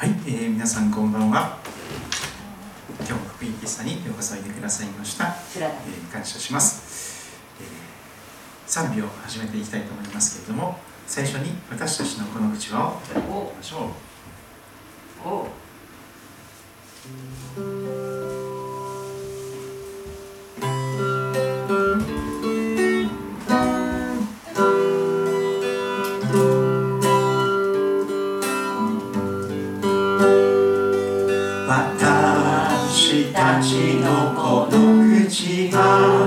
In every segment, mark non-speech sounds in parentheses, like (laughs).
はい、えー、皆さんこんばんは。今日も福井喫茶にお誘いでくださいました。えー、感謝します、えー、賛美を始めていきたいと思いますけれども、最初に私たちのこの口輪をいただきましょう。 더욱 크지 않아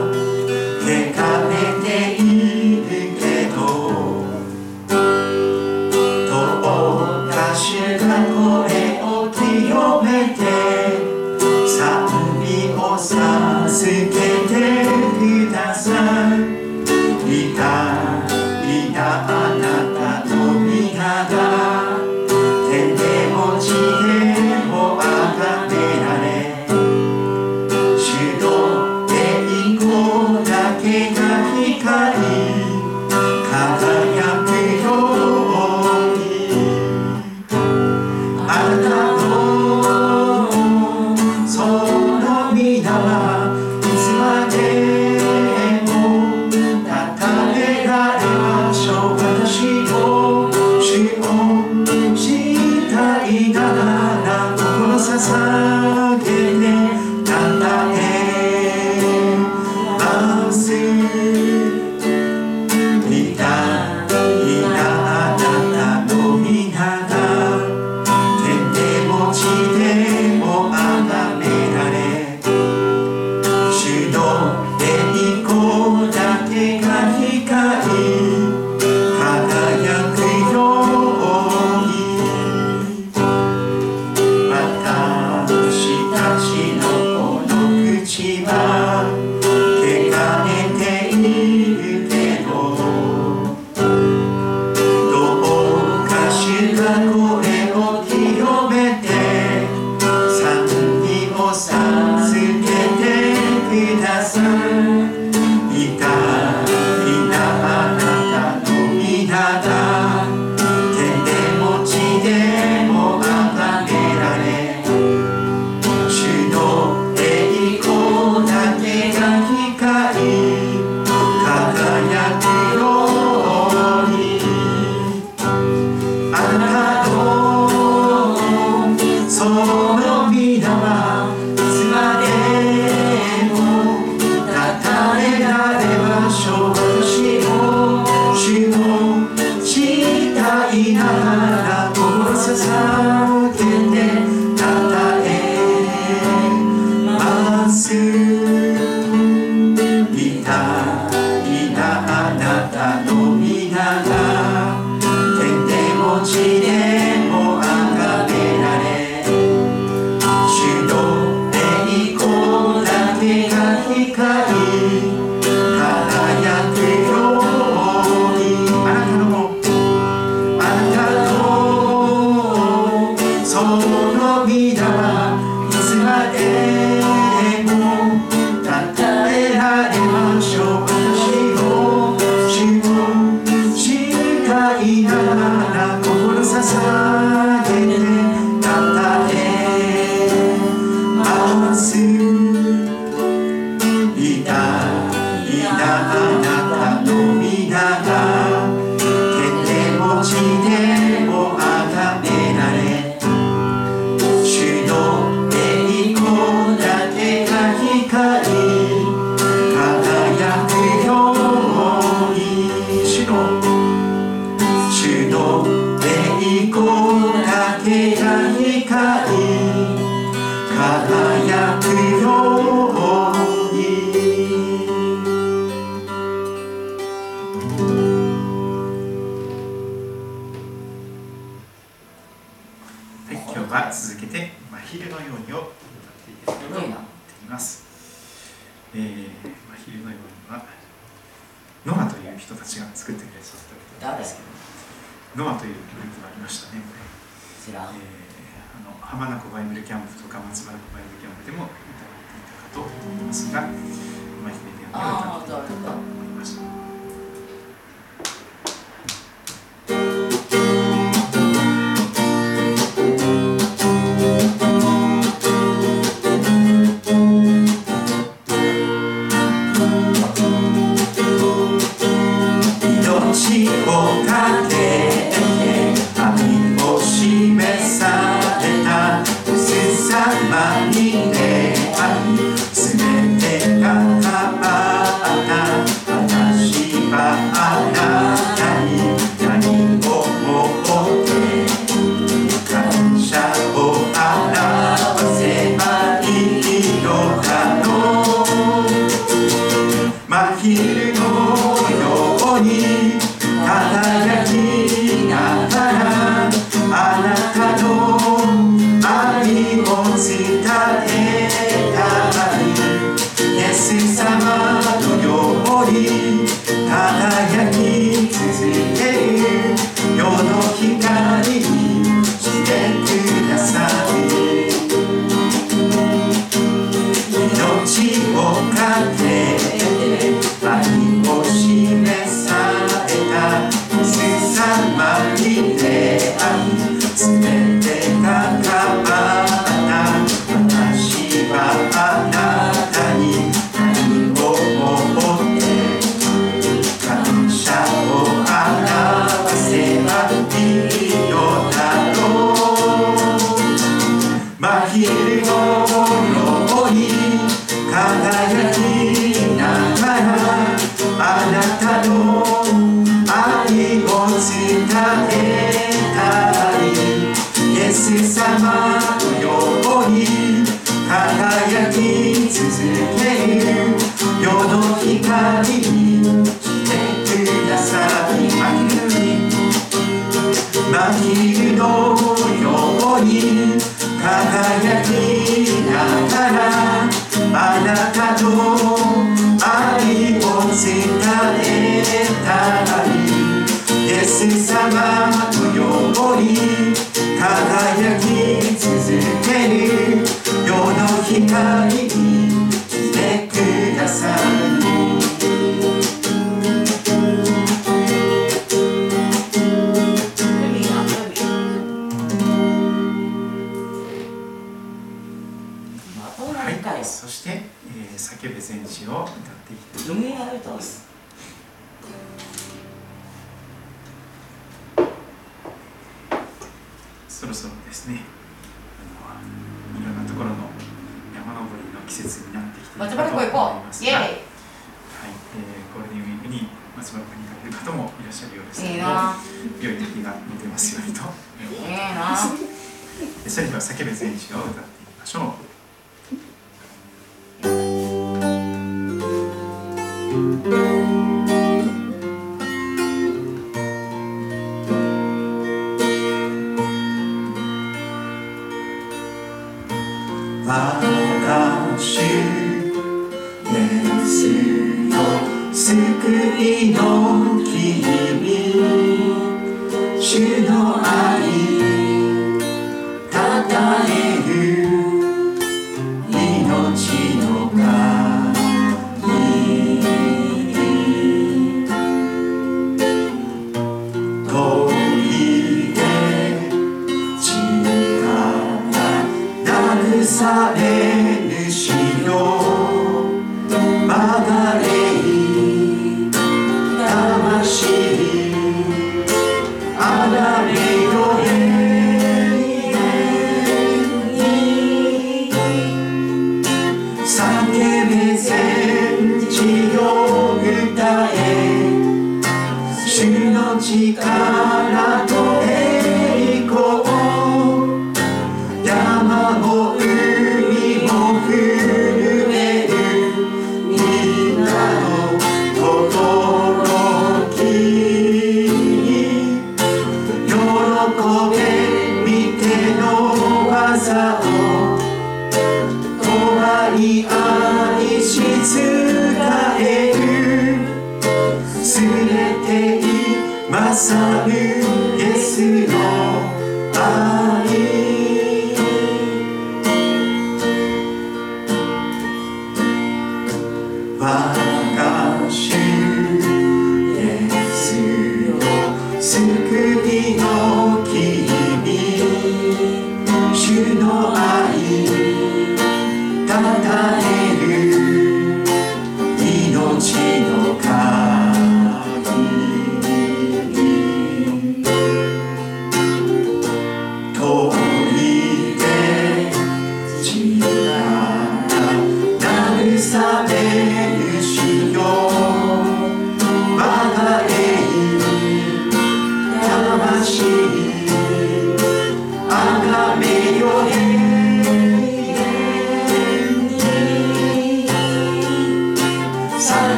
ちが作ってくれちゃったけどノアというグループがありましたね、えー、あの浜名湖バイブルキャンプとか松原湖バイブルキャンプでも歌っていたかと思いますが今姫で歌ったと思いました。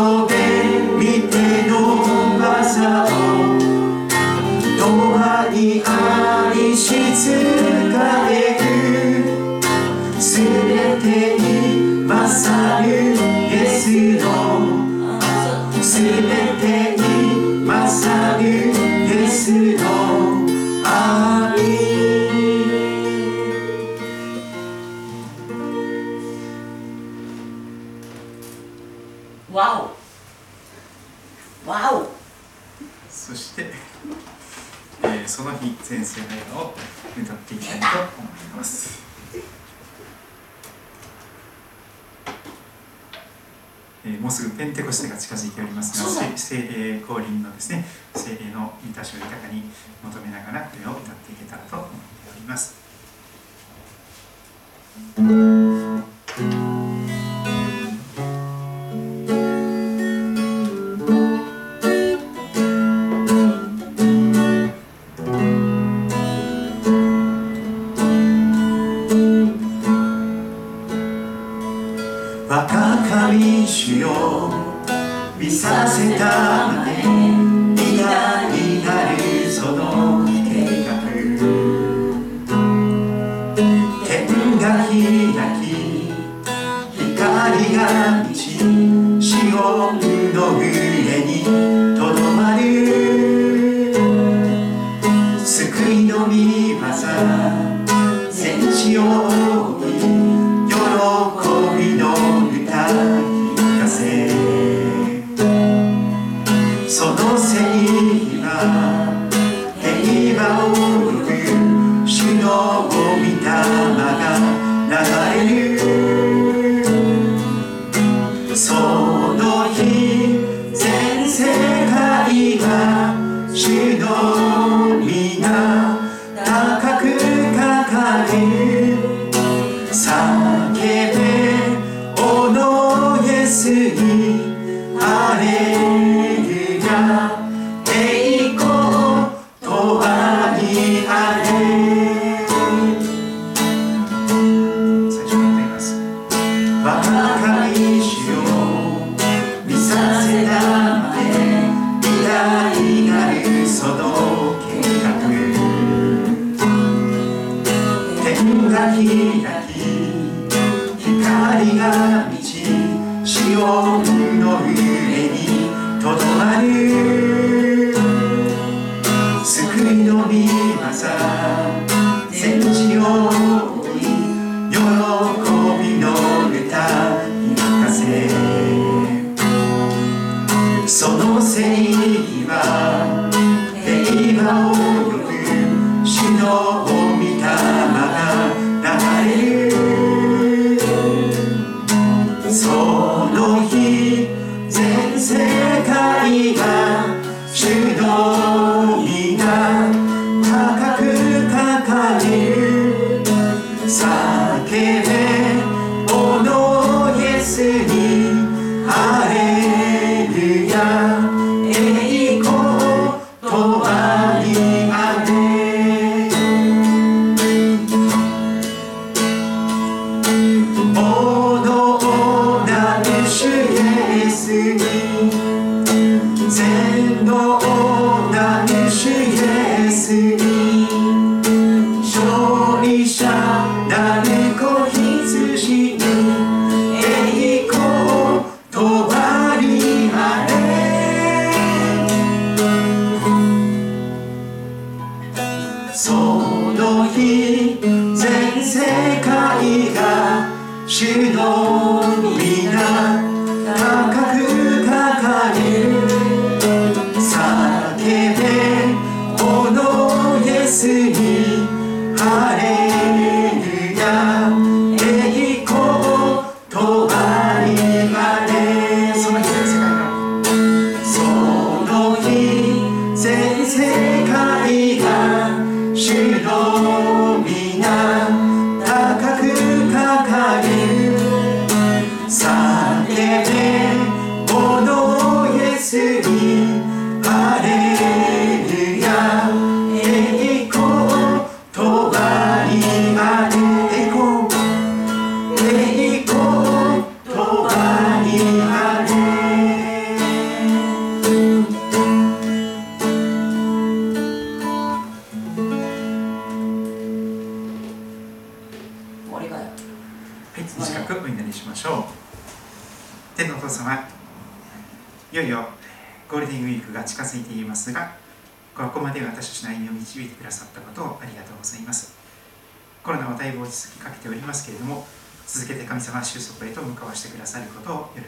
べ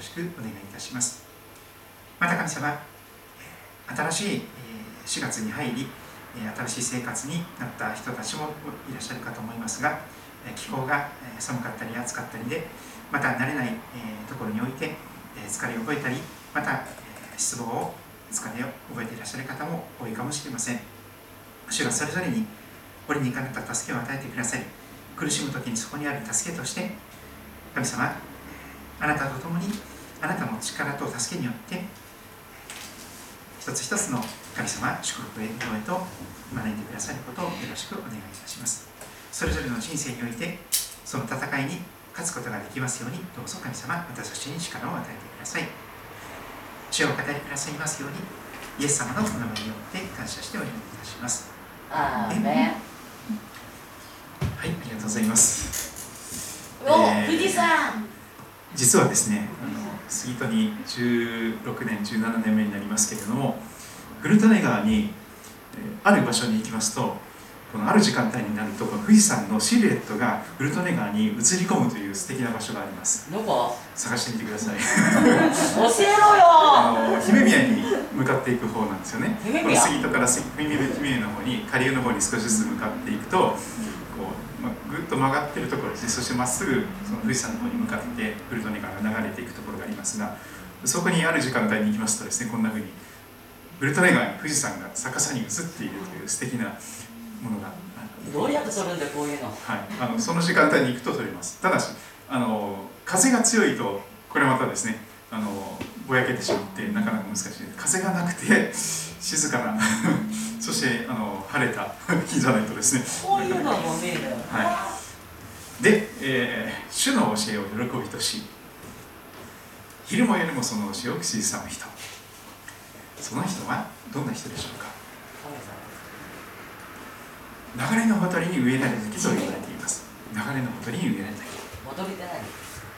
しくお願いいたします。また神様新しい4月に入り新しい生活になった人たちもいらっしゃるかと思いますが気候が寒かったり暑かったりでまた慣れないところにおいて疲れを覚えたりまた失望を疲れを覚えていらっしゃる方も多いかもしれません。主がそれぞれに折にかなった助けを与えてくださり苦しむ時にそこにある助けとして神様あなたと共にあなたの力と助けによって一つ一つの神様祝福へと招いてくださることをよろしくお願いいたします。それぞれの人生においてその戦いに勝つことができますようにどうぞ神様私たちに力を与えてください。主を語りくださいますようにイエス様のお名前によって感謝してお祈りいたします。アーはいありがとうございます。お、えー富士山実はですねあの杉戸に16年17年目になりますけれども古利根川にえーある場所に行きますとこのある時間帯になると富士山のシルエットが古利根川に映り込むという素敵な場所があります。どこ探してみてください。教えろあよの姫宮に向かっていく方なんですよね。この杉戸から杉姫宮の方に下流の方に少しずつ向かっていくとこう、まあ、ぐっと曲がってるところですね。そしてまっすぐその富士山の方に向かって古利根川が流れていくところがありますがそこにある時間帯に行きますとですねこんな風に古利根川に富士山が逆さに映っているという素敵なものがあどうやって撮るんだよこういうの。はい、あのその時間帯に行くと撮れます。ただしあの風が強いとこれまたですねあのぼやけてしまってなかなか難しい風がなくて静かな (laughs) そしてあの晴れた (laughs) 日じゃないとですね。こういうのも見えるよはい。で、えー主の教えを喜びとし昼間よりもその教えを口ずさむ人。その人はどんな人でしょうか。流れのほとりに植えられた木と言われています。流れのほとりに植えられた木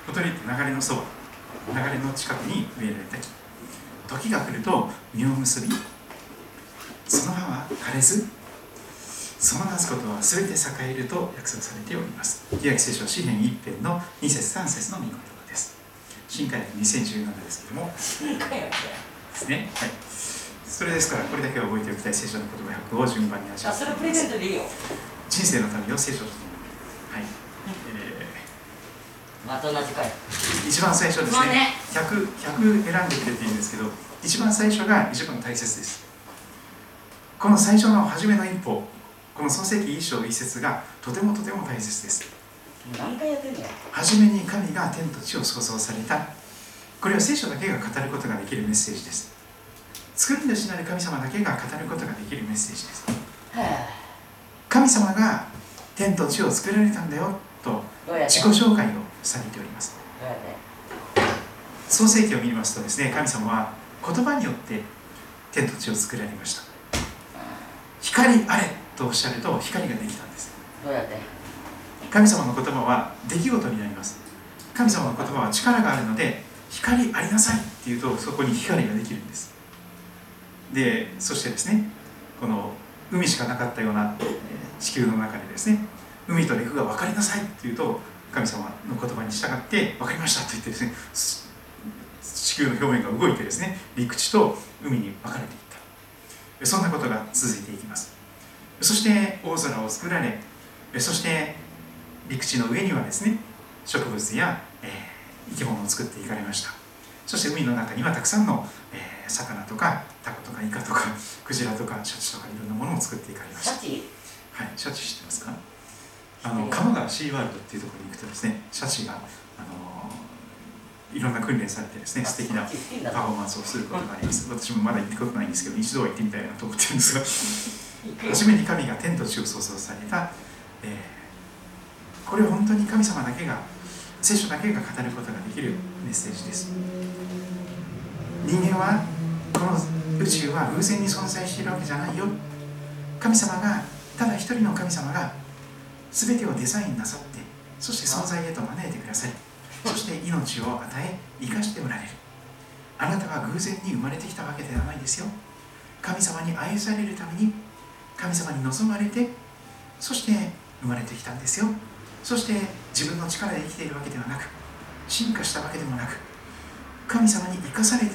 ほとりって流れのそば。流れの近くに植えられた木時が来ると実を結びその葉は枯れずそのなすことは全て栄えると約束されております。旧約聖書詩編一編の2節3節の御言葉です。新海訳2017ですけども。一回やってですね。はい。それですからこれだけは覚えておきたい聖書の言葉100を順番に味わあそれプレゼントでいいよ。人生の旅を聖書とはい、えまた同じ回ー一番最初ですね。まあね。100, 100選んでくれていいんですけど一番最初が一番大切ですこの最初の初めの一歩この創世記一章一節がとてもとても大切です。何回やってんの？よ初めに神が天と地を創造された。これは聖書だけが語ることができるメッセージです。作り主なる神様だけが語ることができるメッセージです。は神様が天と地を作られたんだよと自己紹介をされております。創世記を見ますとですね神様は言葉によって天と地を作られました光あれとおっしゃると光ができたんです。神様の言葉は出来事になります。神様の言葉は力があるので光ありなさいっていうとそこに光ができるんです。でそしてですねこの海しかなかったようなえー地球の中でですね海と陸が分かりなさいっていうと神様の言葉に従って分かりましたと言ってですねす地球の表面が動いてですね陸地と海に分かれていったそんなことが続いていきます。そして大空を作られえそして陸地の上にはですね植物や、えー生き物を作っていかれました。そして海の中にはたくさんの、えー魚とかタコとかイカとか (laughs) クジラとかシャチとかいろんなものを作っていかれました。シャチ？はいシャチ知ってますか？あの鴨川シーワールドっていうところに行くとですねシャチが、あのーいろんな訓練されてですね素敵なパフォーマンスをすることがあります。私もまだ行ったことないんですけど一度は行ってみたいなと思ってるんですが (laughs) 初めに神が天と地を創造された、えーこれは本当に神様だけが聖書だけが語ることができるメッセージです。人間はこの宇宙は偶然に存在しているわけじゃないよ。神様がただ一人の神様が全てをデザインなさってそして存在へと招いてくださりそして命を与え生かしておられる。あなたは偶然に生まれてきたわけではないですよ。神様に愛されるために神様に望まれてそして生まれてきたんですよ。そして自分の力で生きているわけではなく進化したわけでもなく神様に生かされて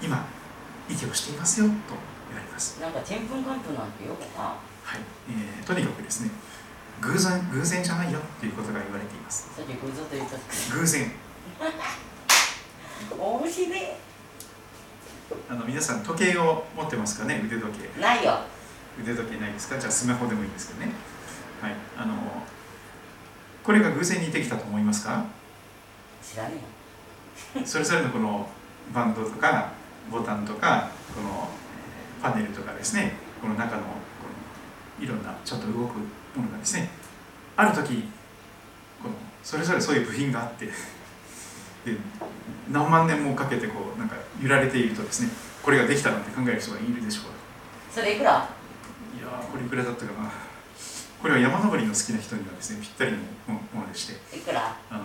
今息をしていますよと言われます。なんかちんぷんかんぷんなんてよくなはい、えーとにかくですね偶然偶然じゃないよということが言われています。偶然面白い。あの皆さん時計を持ってますかね？腕時計。ないよ。腕時計ないですか？じゃあスマホでもいいんですけどね。はい。あのこれが偶然にできたと思いますか？知らねそれぞれのこのバンドとかボタンとかこのえーパネルとかですね。この中のこのいろんなちょっと動くものがですねある時このそれぞれそういう部品があってで何万年もかけてこうなんか揺られているとですねこれができたなんて考える人がいるでしょう。えそれいくら？いやーこれいくらだったかな。これは山登りの好きな人にはですねぴったりのものでしていくら？あの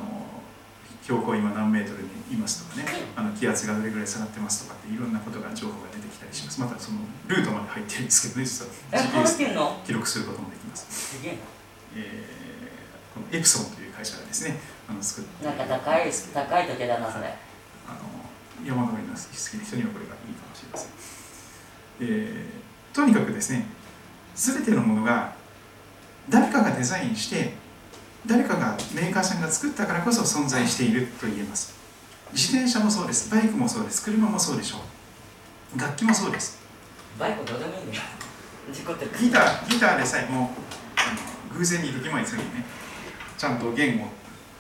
標高今何メートルにいますとかねあの気圧がどれぐらい下がってますとかっていろんなことが情報が出てします。またそのルートまで入ってるんですけどね実は。GPS 記録することもできます、すげええーこのエプソンという会社がですねあの作ってななんか高い高い時計だなそれ。あの山登りの好きな人にはこれがいいかもしれません、えーとにかくですね全てのものが誰かがデザインして誰かがメーカーさんが作ったからこそ存在していると言えます。自転車もそうです。バイクもそうです。車もそうでしょう楽器もそうです。バイクどうでもいいんだよ。事故ってるギターギターでさえも偶然にできまいつにねちゃんと弦を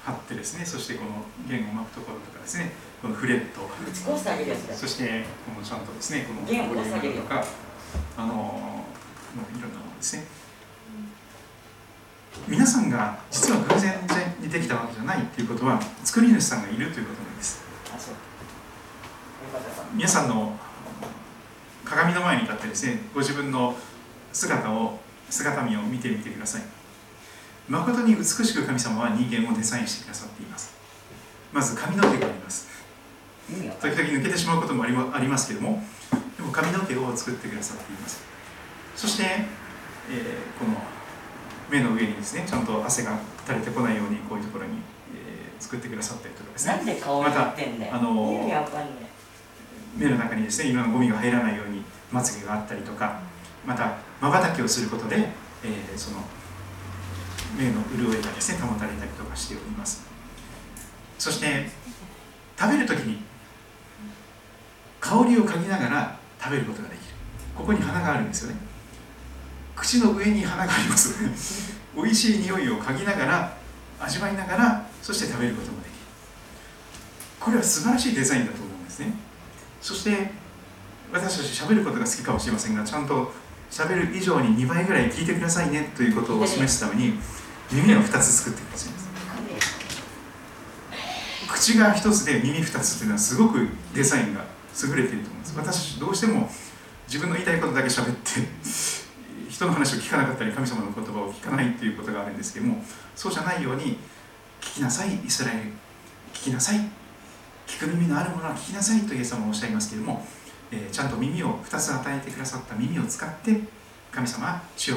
張ってですねそしてこの弦を巻くところとかですねこのフレット。そしてこのちゃんとですねこの弦リュームとかあのもういろんなものですね。皆さんが実は偶然にできたわけじゃないっていうことは作り主さんがいるということなんです。皆さんの鏡の前に立ってですねご自分の姿を姿見を見てみてください。誠に美しく神様は人間をデザインしてくださっています。まず髪の毛があります。時々抜けてしまうこともありますけれどもでも髪の毛を作ってくださっています。そして、えーこの目の上にですねちゃんと汗が垂れてこないようにこういうところに、えー作ってくださったりとかですね。なんで顔になってんだよ、またあのー意味わかんね目の中にですねいろんなゴミが入らないようにまつげがあったりとかまたまばたきをすることで、えーその目の潤いがですね保たれたりとかしております。そして食べるときに香りを嗅ぎながら食べることができる。ここに花があるんですよね。口の上に花があります。(laughs) 美味しい匂いを嗅ぎながら味わいながらそして食べることもできる。これは素晴らしいデザインだと思うんですね。そして私たち喋ることが好きかもしれませんがちゃんと喋る以上に2倍ぐらい聞いてくださいねということを示すために耳を2つ作ってくださいます口が1つで耳2つっていうのはすごくデザインが優れていると思うんです。私たちどうしても自分の言いたいことだけ喋って人の話を聞かなかったり神様の言葉を聞かないっていうことがあるんですけどもそうじゃないように聞きなさいイスラエル。聞きなさい。聞く耳のあるものは聞きなさいとイエス様はおっしゃいますけれども、えーちゃんと耳を2つ与えてくださった耳を使って神様主を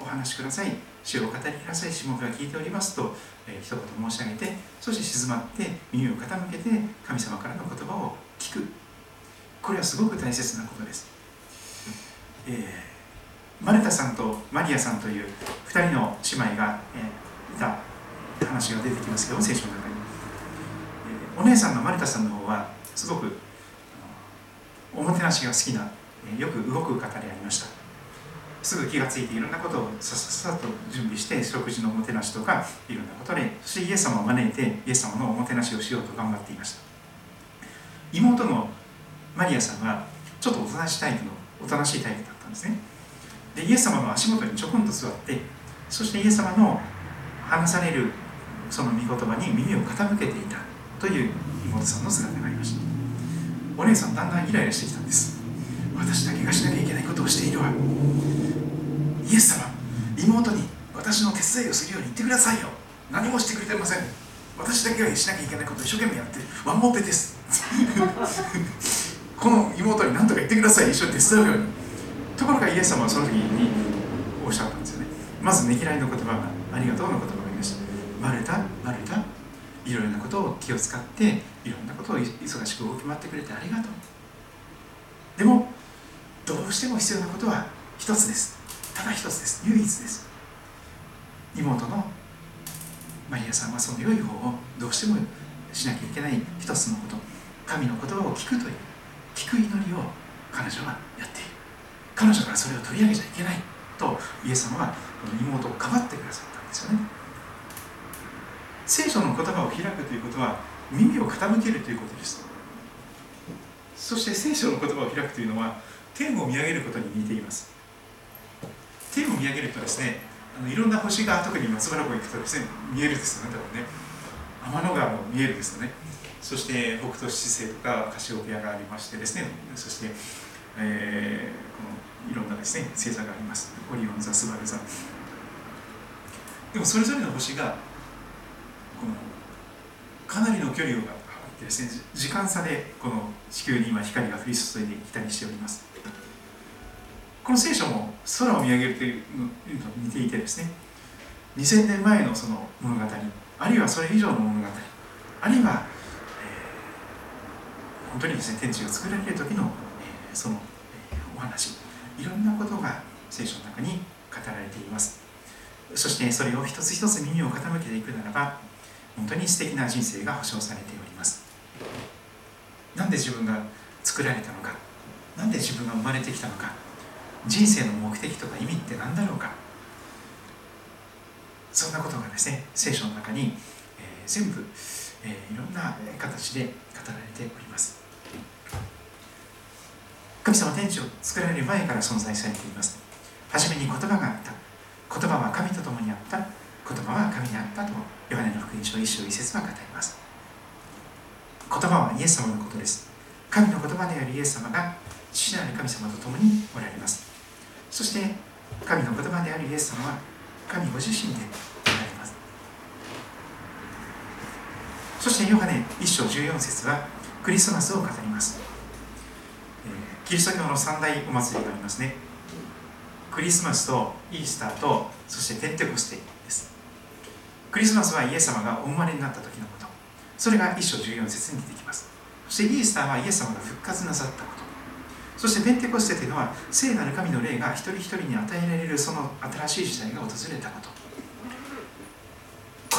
お話しください。主を語りください。下から聞いておりますと、えー一言申し上げてそして静まって耳を傾けて神様からの言葉を聞く。これはすごく大切なことです、えーマルタさんとマリアさんという2人の姉妹が、えーいた話が出てきますけど聖書の中、お姉さんのマルタさんの方はすごくおもてなしが好きな、よく動く方でありました。すぐ気がついていろんなことをさささっと準備して食事のおもてなしとかいろんなことでそしてイエス様を招いてイエス様のおもてなしをしようと頑張っていました。妹のマリアさんはちょっとおとなしいタイプのおとなしいタイプだったんですね。でイエス様の足元にちょこんと座ってそしてイエス様の話されるその御言葉に耳を傾けていた。という妹さんの姿がありました。お姉さんだんだんイライラしてきたんです。私だけがしなきゃいけないことをしているわ。イエス様妹に私の手伝いをするように言ってくださいよ。何もしてくれてません。私だけがしなきゃいけないことを一生懸命やってワンモテです。(laughs) この妹に何とか言ってください。一緒に手伝うように。ところがイエス様はその時におっしゃったんですよね。まずねぎらいの言葉がありがとうの言葉がありましたマルタマルタいろいろなことを気を使っていろんなことを忙しく動き回ってくれてありがとう。でもどうしても必要なことは一つです。ただ一つです。唯一です。妹のマリアさんはその良い方をどうしてもしなきゃいけない一つのこと。神の言葉を聞くという聞く祈りを彼女はやっている。彼女からそれを取り上げちゃいけないとイエス様はこの妹をかばってくださったんですよね。聖書の言葉を開くということは耳を傾けるということです。そして聖書の言葉を開くというのは天を見上げることに似ています。天を見上げるとですねあのいろんな星が特に松原湖に行くとですね見えるですよね多分ね。天の川も見えるですよね。そして北斗七星とかカシオペアがありましてですねそして、えー、このいろんなですね星座があります。オリオン座スバル座。でもそれぞれの星がかなりの距離をあってですね時間差でこの地球に今光が降り注いできたりしております。この聖書も空を見上げるというのと似ていてですね2000年前のその物語あるいはそれ以上の物語あるいは、えー、本当にですね天地が作られる時の、えー、その、えー、お話いろんなことが聖書の中に語られています。そしてそれを一つ一つ耳を傾けていくならば本当に素敵な人生が保証されております。なんで自分が作られたのか？なんで自分が生まれてきたのか？人生の目的とか意味って何だろうか？そんなことがですね聖書の中に、えー、全部、えー、いろんな形で語られております。神様天地を作られる前から存在されています。初めに言葉があった。言葉は神と共にあった。言葉は神であったとヨハネの福音書一章一節は語ります。言葉はイエス様のことです。神の言葉であるイエス様が父なる神様と共におられます。そして神の言葉であるイエス様は神ご自身でおられます。そしてヨハネ一章14節はクリスマスを語ります、キリスト教の三大お祭りがありますね。クリスマスとイースターとそしてペンテコステ。クリスマスはイエス様がお生まれになった時のこと。それが一章14節に出てきます。そしてイースターはイエス様が復活なさったこと。そしてペンテコステというのは聖なる神の霊が一人一人に与えられるその新しい時代が訪れたこと。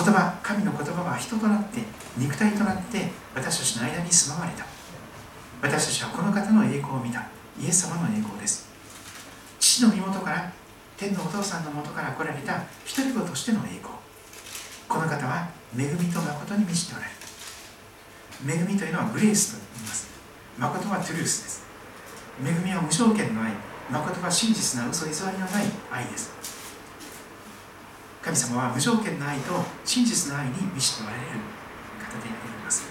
言葉神の言葉は人となって肉体となって私たちの間に住まわれた。私たちはこの方の栄光を見た。イエス様の栄光です。父の身元から天のお父さんのもとから来られた一人子としての栄光。この方は恵みと誠に満ちておられる。恵みというのはグレースと言います。誠はトゥルースです。恵みは無条件の愛。誠は真実な嘘偽りのない愛です。神様は無条件の愛と真実の愛に満ちておられる。方であります。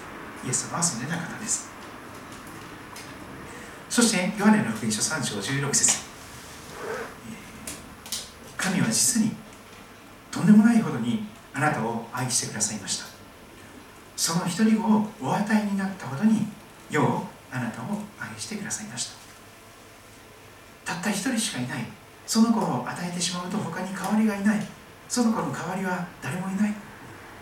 イエス様はそのような方です。そしてヨハネの福音書3章16節。神は実にとんでもないほどにあなたを愛してくださいました。その一人子をお与えになったほどに世をあなたを愛してくださいました。たった一人しかいない。その子を与えてしまうと他に代わりがいない。その子の代わりは誰もいない。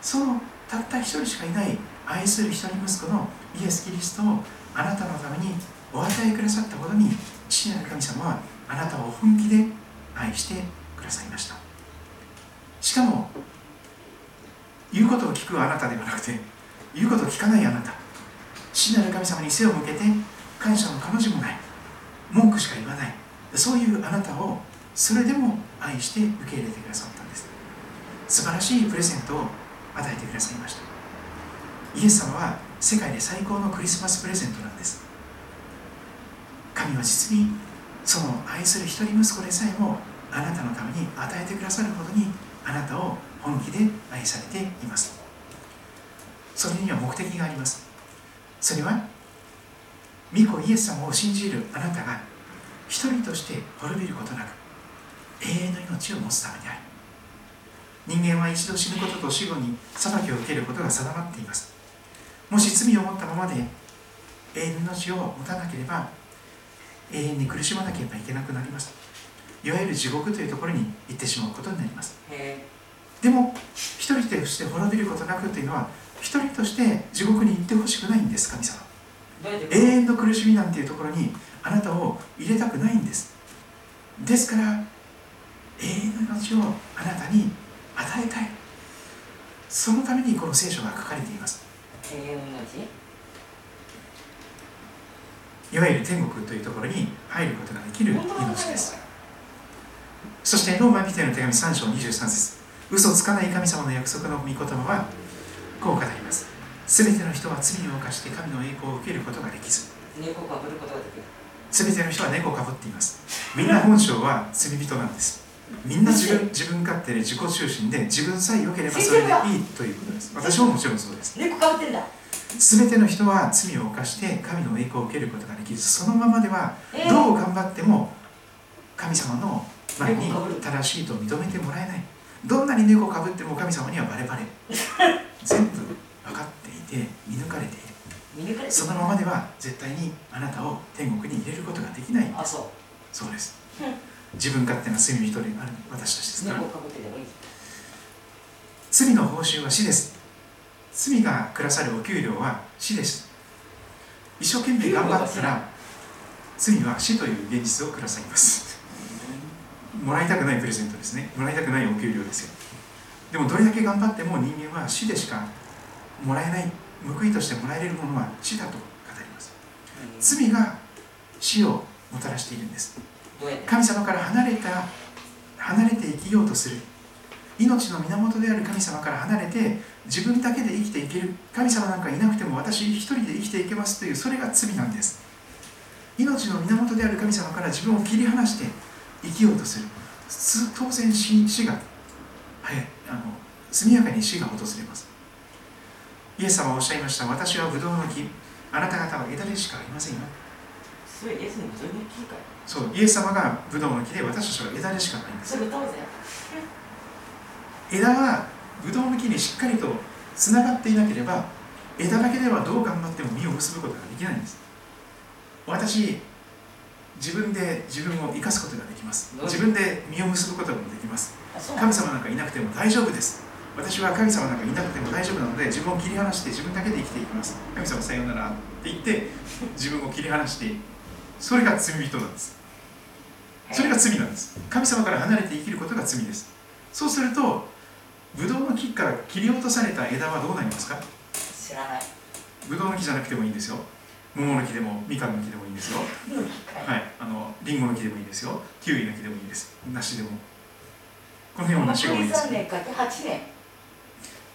そのたった一人しかいない。愛する一人息子のイエス・キリストをあなたのためにお与えくださったほどに父なる神様はあなたを本気で愛してくださいました。しかも言うことを聞くあなたではなくて言うことを聞かないあなた。父なる神様に背を向けて感謝の彼女もない。文句しか言わない。そういうあなたをそれでも愛して受け入れてくださったんです。素晴らしいプレゼントを与えてくださいました。イエス様は世界で最高のクリスマスプレゼントなんです。神は実にその愛する一人息子でさえもあなたのために与えてくださるほどにあなたを本気で愛されています。それには目的があります。それは御子イエス様を信じるあなたが一人として滅びることなく永遠の命を持つためである。人間は一度死ぬことと死後に裁きを受けることが定まっています。もし罪を持ったままで永遠の命を持たなければ永遠に苦しまなければいけなくなります。いわゆる地獄というところに行ってしまうことになります。でも一人として滅びることなくというのは一人として地獄に行ってほしくないんです神様。永遠の苦しみなんていうところにあなたを入れたくないんです。ですから永遠の命をあなたに与えたい。そのためにこの聖書が書かれています。永遠の命いわゆる天国というところに入ることができる命です。そしてローマ人への手紙3章23節嘘つかない神様の約束の御言葉はこう語ります。すべての人は罪を犯して神の栄光を受けることができず。猫かぶることができる。すべての人は猫をかぶっています。みんな本性は罪人なんです。みんな自分自分勝手で自己中心で自分さえ良ければそれでいいということです。私ももちろんそうです。猫かぶってんだ。すべての人は罪を犯して神の栄光を受けることができずそのままではえーどう頑張っても神様の前に正しいと認めてもらえないどんなに猫をかぶっても神様にはバレバレ。(laughs) 全部分かっていて見抜かれている。見抜かれてそのままでは絶対にあなたを天国に入れることができない。あそう。そうです。うん。自分勝手な罪人である私たちですから。猫かぶってでもいい。罪の報酬は死です。罪が下さるお給料は死です。一生懸命頑張ったら罪は死という現実をくださいますもらいたくないプレゼントですね。もらいたくないお給料ですよ。でもどれだけ頑張っても人間は死でしかもらえない報いとしてもらえるものは死だと語ります。罪が死をもたらしているんです。神様から離れた離れて生きようとする。命の源である神様から離れて自分だけで生きていける。神様なんかいなくても私一人で生きていけますというそれが罪なんです。命の源である神様から自分を切り離して生きようとする。つ当然死死が、はい、あの速やかに死が訪れます。イエス様はおっしゃいました。私はブドウの木あなた方は枝でしかありませんよ。それイエスにそれに聞いかい。そうイエス様がブドウの木で私たちは枝でしかないんです。枝はブドウの木にしっかりとつながっていなければ枝だけではどう頑張っても実を結ぶことができないんです。私自分で自分を生かすことができます。自分で実を結ぶこともできます。神様なんかいなくても大丈夫です。私は神様なんかいなくても大丈夫なので自分を切り離して自分だけで生きていきます。神様さようならって言って自分を切り離してそれが罪人なんです。それが罪なんです。神様から離れて生きることが罪です。そうするとブドウの木から切り落とされた枝はどうなりますか？知らない。ブドウの木じゃなくてもいいんですよ桃の木でもみかんの木でもいいんですよ。はい。あのリンゴの木でもいいですよ。キウイの木でもいいです。梨でも。このような種が多いです3年かけ8年。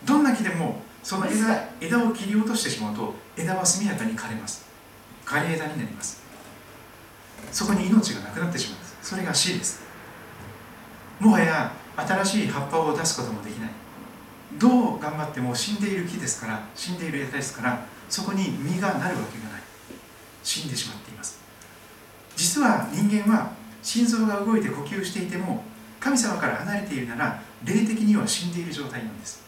どんな木でもその枝枝を切り落としてしまうと枝は速やかに枯れます。枯れ枝になります。そこに命がなくなってしまうんです。それが死です。もはや新しい葉っぱを出すこともできない。どう頑張っても死んでいる木ですから死んでいる枝ですからそこに実がなるわけがない死んでしまっています。実は人間は心臓が動いて呼吸していても神様から離れているなら霊的には死んでいる状態なんです。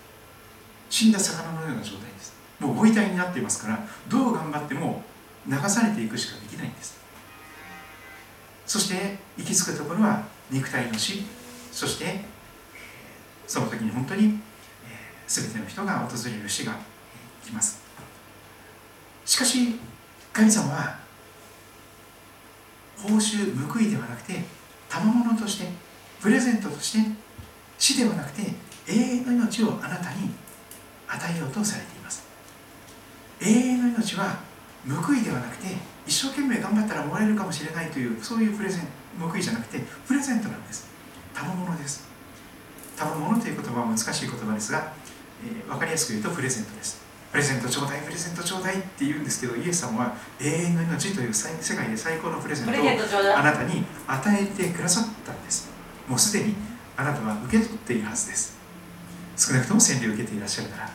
死んだ魚のような状態です。もうご遺体になっていますからどう頑張っても流されていくしかできないんです。そして行き着くところは肉体の死。そしてその時に本当に、全ての人が訪れる死が来ます。しかし神様は報酬報いではなくて賜物としてプレゼントとして死ではなくて永遠の命をあなたに与えようとされています。永遠の命は報いではなくて一生懸命頑張ったらもらえるかもしれないというそういうプレゼン報いじゃなくてプレゼントなんです。賜物です。賜物という言葉は難しい言葉ですが、えー分かりやすく言うとプレゼントです。プレゼントちょうだいプレゼントちょうだいって言うんですけどイエス様は永遠の命という最世界で最高のプレゼントをあなたに与えてくださったんです。もうすでにあなたは受け取っているはずです。少なくとも洗礼を受けていらっしゃるなら。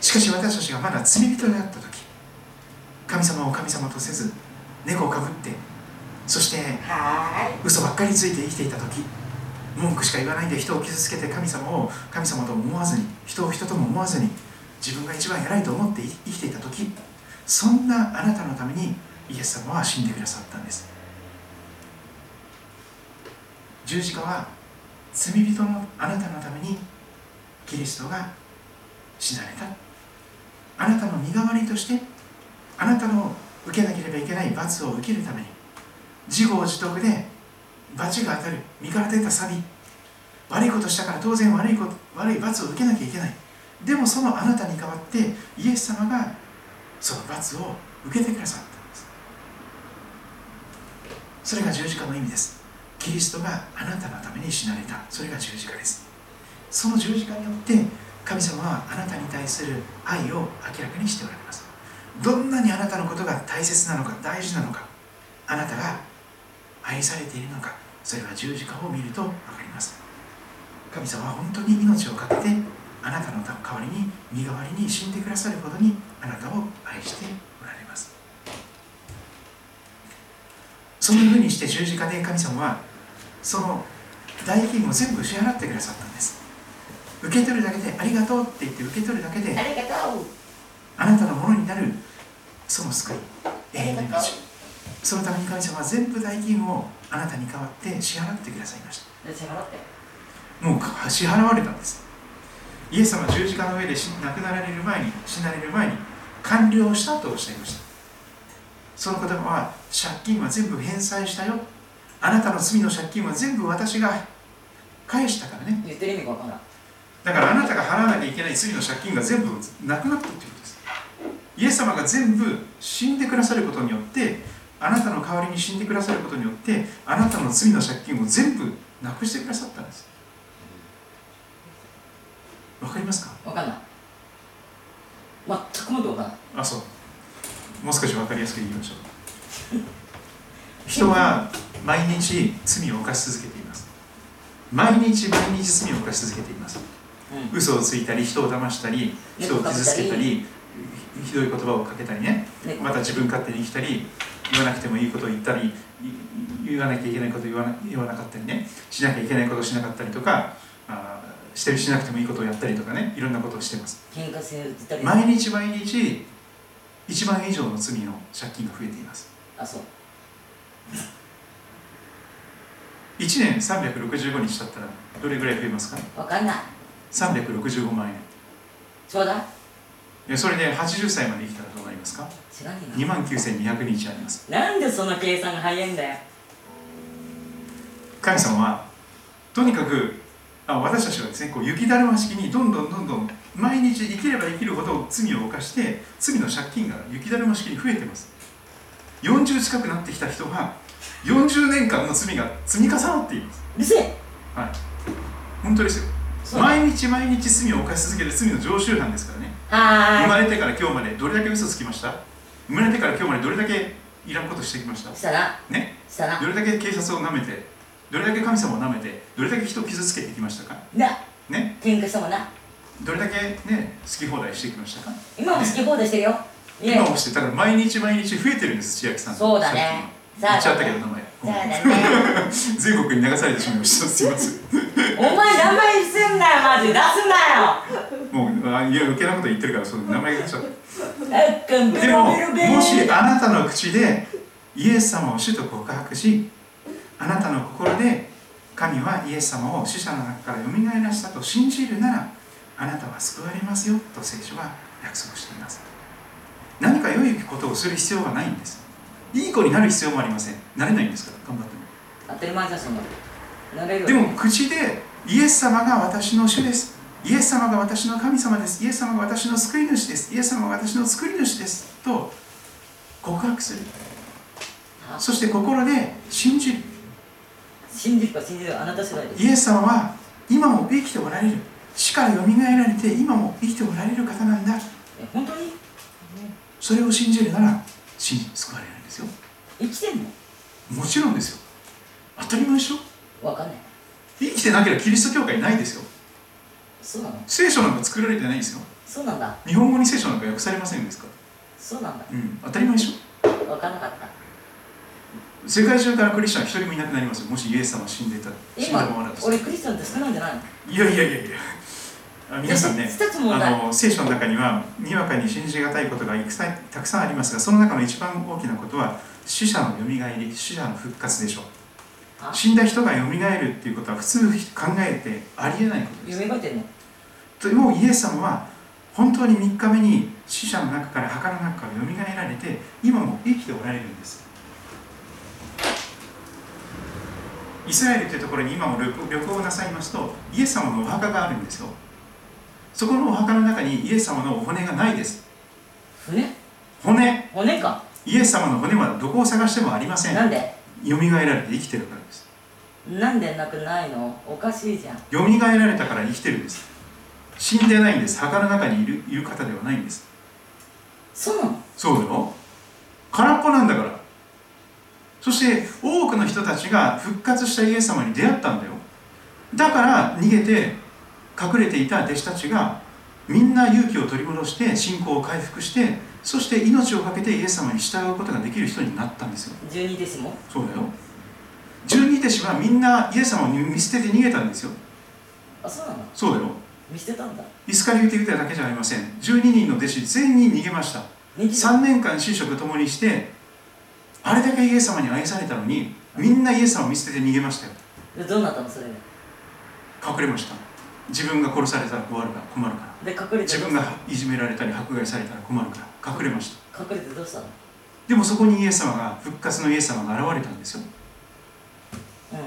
しかし私たちがまだ罪人であった時神様を神様とせず猫をかぶってそしては嘘ばっかりついて生きていた時文句しか言わないで人を傷つけて神様を神様と思わずに人を人とも思わずに自分が一番偉いと思って生きていた時そんなあなたのためにイエス様は死んでくださったんです。十字架は罪人のあなたのためにキリストが死なれた。あなたの身代わりとしてあなたの受けなければいけない罰を受けるために自業自得で罰が当たる身から出た錆悪いことしたから当然悪いこと悪い罰を受けなきゃいけない。でもそのあなたに代わってイエス様がその罰を受けてくださったんです。それが十字架の意味です。キリストがあなたのために死なれた。それが十字架です。その十字架によって神様はあなたに対する愛を明らかにしておられます。どんなにあなたのことが大切なのか大事なのかあなたが愛されているのかそれは十字架を見ると分かります。神様は本当に命を懸けてあなたの代わりに身代わりに死んでくださるほどにあなたを愛しておられます。そのようにして十字架で神様はその代金を全部支払ってくださったんです。受け取るだけでありがとうって言って受け取るだけであなたのものになるその救い永遠の命そのために神様は全部代金をあなたに代わって支払ってくださいました。で支払って？もう支払われたんです。イエス様は十字架の上で死亡くなられる前に死なれる前に完了したとおっしゃいました。その言葉は借金は全部返済したよ。あなたの罪の借金は全部私が返したからね。言ってる意味がわからん。だからあなたが払わなきゃいけない罪の借金が全部なくなったということです。イエス様が全部死んでくださることによってあなたの代わりに死んでくださることによってあなたの罪の借金を全部なくしてくださったんです。わかりますか？わかんない。全くもってわかん。ないあそう。もう少し分かりやすく言いましょう。(laughs) 人は毎日罪を犯し続けています。毎日毎日罪を犯し続けています。うん。嘘をついたり人を騙したり人を傷つけたりひどい言葉をかけたりね。ねまた自分勝手に生きたり言わなくてもいいことを言ったりい言わなきゃいけないことを言わな言わなかったりねしなきゃいけないことをしなかったりとかあーしてしなくてもいいことをやったりとかねいろんなことをしてます。毎日毎日1万円以上の罪の借金が増えています。あそう。1年365日だったらどれぐらい増えますか？わかんない。365万円。ちょうだ。それで80歳まで生きたらどうなりますか？2万9200日あります。ななんでその計算が早いんだよ。神様はとにかくあ私たちはですねこう雪だるま式にどんどんどんどん毎日生きれば生きるほど罪を犯して罪の借金が雪だるま式に増えてます。40近くなってきた人は40年間の罪が積み重なっています。うるせえ。はい。本当ですよ。毎日毎日罪を犯し続ける罪の常習犯ですからね。はーい。生まれてから今日までどれだけ嘘つきました？生まれてから今日までどれだけいらんことしてきました？したらね？したら。どれだけ警察を舐めてどれだけ神様を舐めてどれだけ人を傷つけてきましたか？な。ね？喧嘩したもんな。どれだけね好き放題してきましたか？今も好き放題してるよ。いえ今もしてただ毎日毎日増えてるんです千秋さん。のそうだね。言っちゃったけど名前。そうだね。全国に流されてしまいました。すいません。お前名前すんなよマジ。出すなよ。もうあいや余計なこと言ってるからそう名前が出ちゃったでももしあなたの口でイエス様を主と告白しあなたの心で神はイエス様を死者の中からよみがえらしたと信じるならあなたは救われますよと聖書は約束しています。何か良いことをする必要がないんです。いい子になる必要もありません。なれないんですから頑張っても。当たり前じゃんそんなでも口でイエス様が私の主ですイエス様が私の神様です。イエス様が私の救い主です。イエス様が私の救い主です。と告白する。あ。そして心で信じる。信じるか信じるあなた次第です。イエス様は今も生きておられる。死からよみがえられて今も生きておられる方なんだ。え本当に？それを信じるなら信じ救われるんですよ。生きてんの？もちろんですよ。当たり前でしょ。わかんない。生きてなければキリスト教会ないですよそうなの？聖書なんか作られてないですよ。そうなんだ。日本語に聖書なんか訳されませんですか？そうなんだ。うん。当たり前でしょ。わかんなかった。世界中からクリスチャン一人もいなくなりますよ。もしイエス様死んでた死んだままだと今俺クリスチャンって少ないんじゃないの？いやいやいやいや。あ皆さんねあの聖書の中にはにわかに信じがたいことがいくさんたくさんありますがその中の一番大きなことは死者のよみがえり死者の復活でしょ。うあ死んだ人がよみがえるっていうことは普通考えてありえないことです。てんの？ともうイエス様は本当に3日目に死者の中から墓の中からよみがえられて今も生きておられるんです。イスラエルというところに今も旅行をなさいますとイエス様のお墓があるんですよ。そこのお墓の中にイエス様のお骨がないです。船骨。骨か。イエス様の骨はどこを探してもありません。なんで？よみがえられて生きてるからです。なんでなくないの？おかしいじゃん。よみがえられたから生きてるんです死んでないんです。墓の中にいるいる方ではないんです。そうなの？そうだよ。空っぽなんだから。そして多くの人たちが復活したイエス様に出会ったんだよ。だから逃げて隠れていた弟子たちがみんな勇気を取り戻して信仰を回復してそして命を懸けてイエス様に従うことができる人になったんですよ。十二弟子も？そうだよ。十二弟子はみんなイエス様を見捨てて逃げたんですよ。あそうなの？そうだよ見捨てたんだ。イスカリオテユダだけじゃありません。12人の弟子全員逃げました。人気3年間寝食ともにしてあれだけイエス様に愛されたのにみんなイエス様を見捨てて逃げましたよ。でどうなったのそれで？隠れました。自分が殺されたら困るから困るから。で隠れて自分がいじめられたり迫害されたら困るから隠れました。の隠れてどうしたの？でもそこにイエス様が復活のイエス様が現れたんですよ。うん。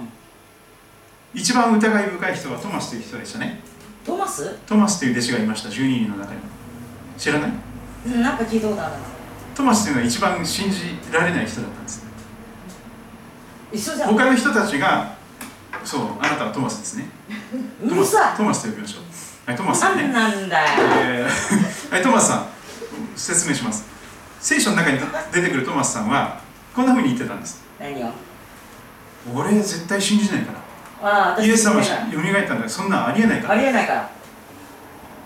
一番疑い深い人はトマスという人でしたねトマス？トマスという弟子がいました。12人の中に。知らない？うんなんか聞いたことあるトマスというのは一番信じられない人だったんです。一緒じゃん。他の人たちがそうあなたはトマスですね。(laughs) うトマストマスと呼びましょう。はいトマいスさんね。何なんだよ。えー (laughs) はい、トマスさん説明します。聖書の中に出てくるトマスさんはこんなふうに言ってたんです。何を？俺絶対信じないからイエス様信じない。よみがえったんだ。よそんなんありえないかあらりえないから。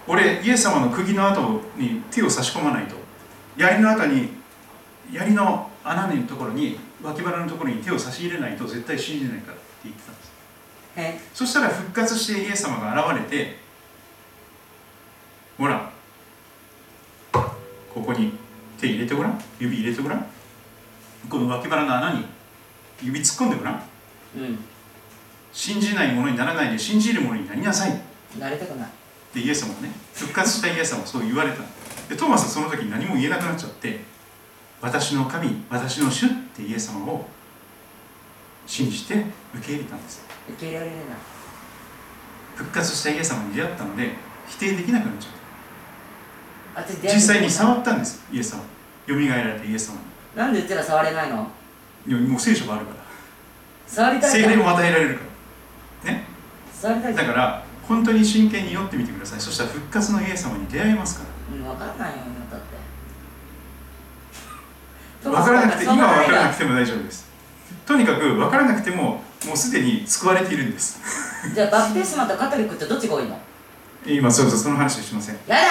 俺イエス様の釘の跡に手を差し込まないと。槍の跡に槍の穴のところに脇腹のところに手を差し入れないと絶対信じないからって言ってたんです。え？そしたら復活してイエス様が現れてほらここに手入れてごらん。指入れてごらん。この脇腹の穴に指突っ込んでごらん。うん信じないものにならないで信じるものになりなさい。なりたくない。でイエス様はね復活したイエス様はそう言われた。でトーマスはその時何も言えなくなっちゃって私の神私の主ってイエス様を信じて受け入れたんです。受け入れられない。復活したイエス様に出会ったので否定できなくなっちゃった。私実際に触ったんですイエス様。よみがえられたイエス様なんでうちら触れないの？にいやもう聖書があるか触りたいじゃん霊も与えられるからね。だから本当に真剣に祈ってみてください。そしたら復活のイエス様に出会えますから。うん分かんないよだって。(laughs) 分からなくて今は分からなくてても大丈夫です。とにかく分からなくてももうすでに救われているんです。じゃあバプテスマとカトリックってどっちが多いの？今そうそうその話はしません。やだ。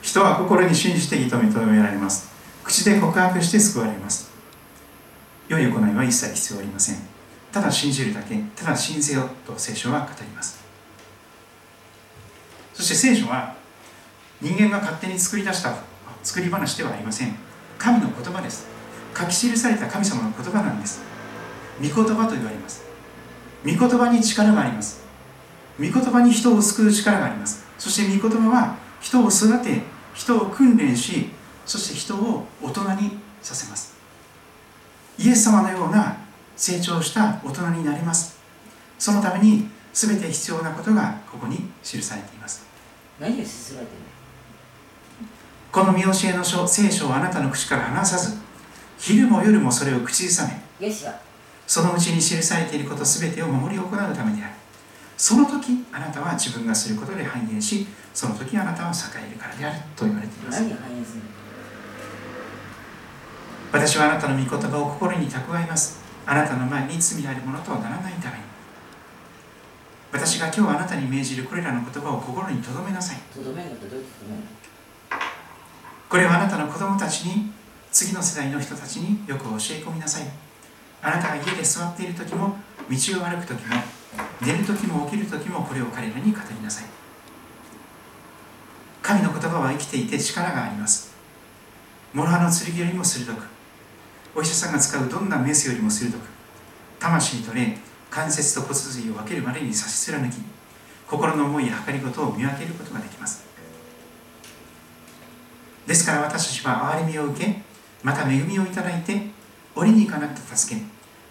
人は心に信じて認め認められます。口で告白して救われます。良い行いは一切必要ありませんただ信じるだけただ信ぜよと聖書は語ります。そして聖書は人間が勝手に作り出した作り話ではありません。神の言葉です。書き記された神様の言葉なんです。御言葉と言われます。御言葉に力があります。御言葉に人を救う力があります。そして御言葉は人を育て人を訓練しそして人を大人にさせます。イエス様のような成長した大人になります。そのために全て必要なことがここに記されています。何を進めてる？この見教えの書聖書をあなたの口から離さず昼も夜もそれを口ずさめそのうちに記されていることすべてを守り行うためである。その時あなたは自分がすることで繁栄しその時あなたは栄えるからであると言われています。何を反映するの？私はあなたの御言葉を心に蓄えますあなたの前に罪あるものとならないために。私が今日あなたに命じるこれらの言葉を心に留めなさい。これはあなたの子供たちに次の世代の人たちによく教え込みなさい。あなたが家で座っている時も道を歩く時も寝る時も起きる時もこれを彼らに語りなさい。神の言葉は生きていて力があります。諸刃の剣よりも鋭くお医者さんが使うどんなメスよりも鋭く魂と霊関節と骨髄を分けるまでに差し貫き心の思いや計りごとを見分けることができます。ですから私たちは憐れみを受けまた恵みをいただいて折にかなった助け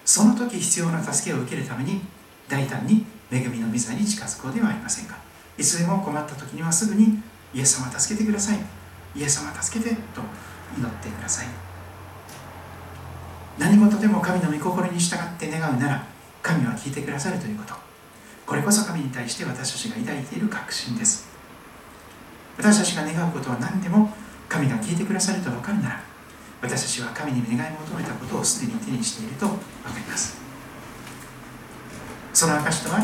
その時必要な助けを受けるために大胆に恵みの御座に近づこうではありませんか。いつでも困った時にはすぐにイエス様助けてください。イエス様助けてと祈ってください。何事でも神の御心に従って願うなら神は聞いてくださるということ。これこそ神に対して私たちが抱いている確信です。私たちが願うことは何でも神が聞いてくださると分かるなら私たちは神に願い求めたことをすでに手にしていると分かります。その証とは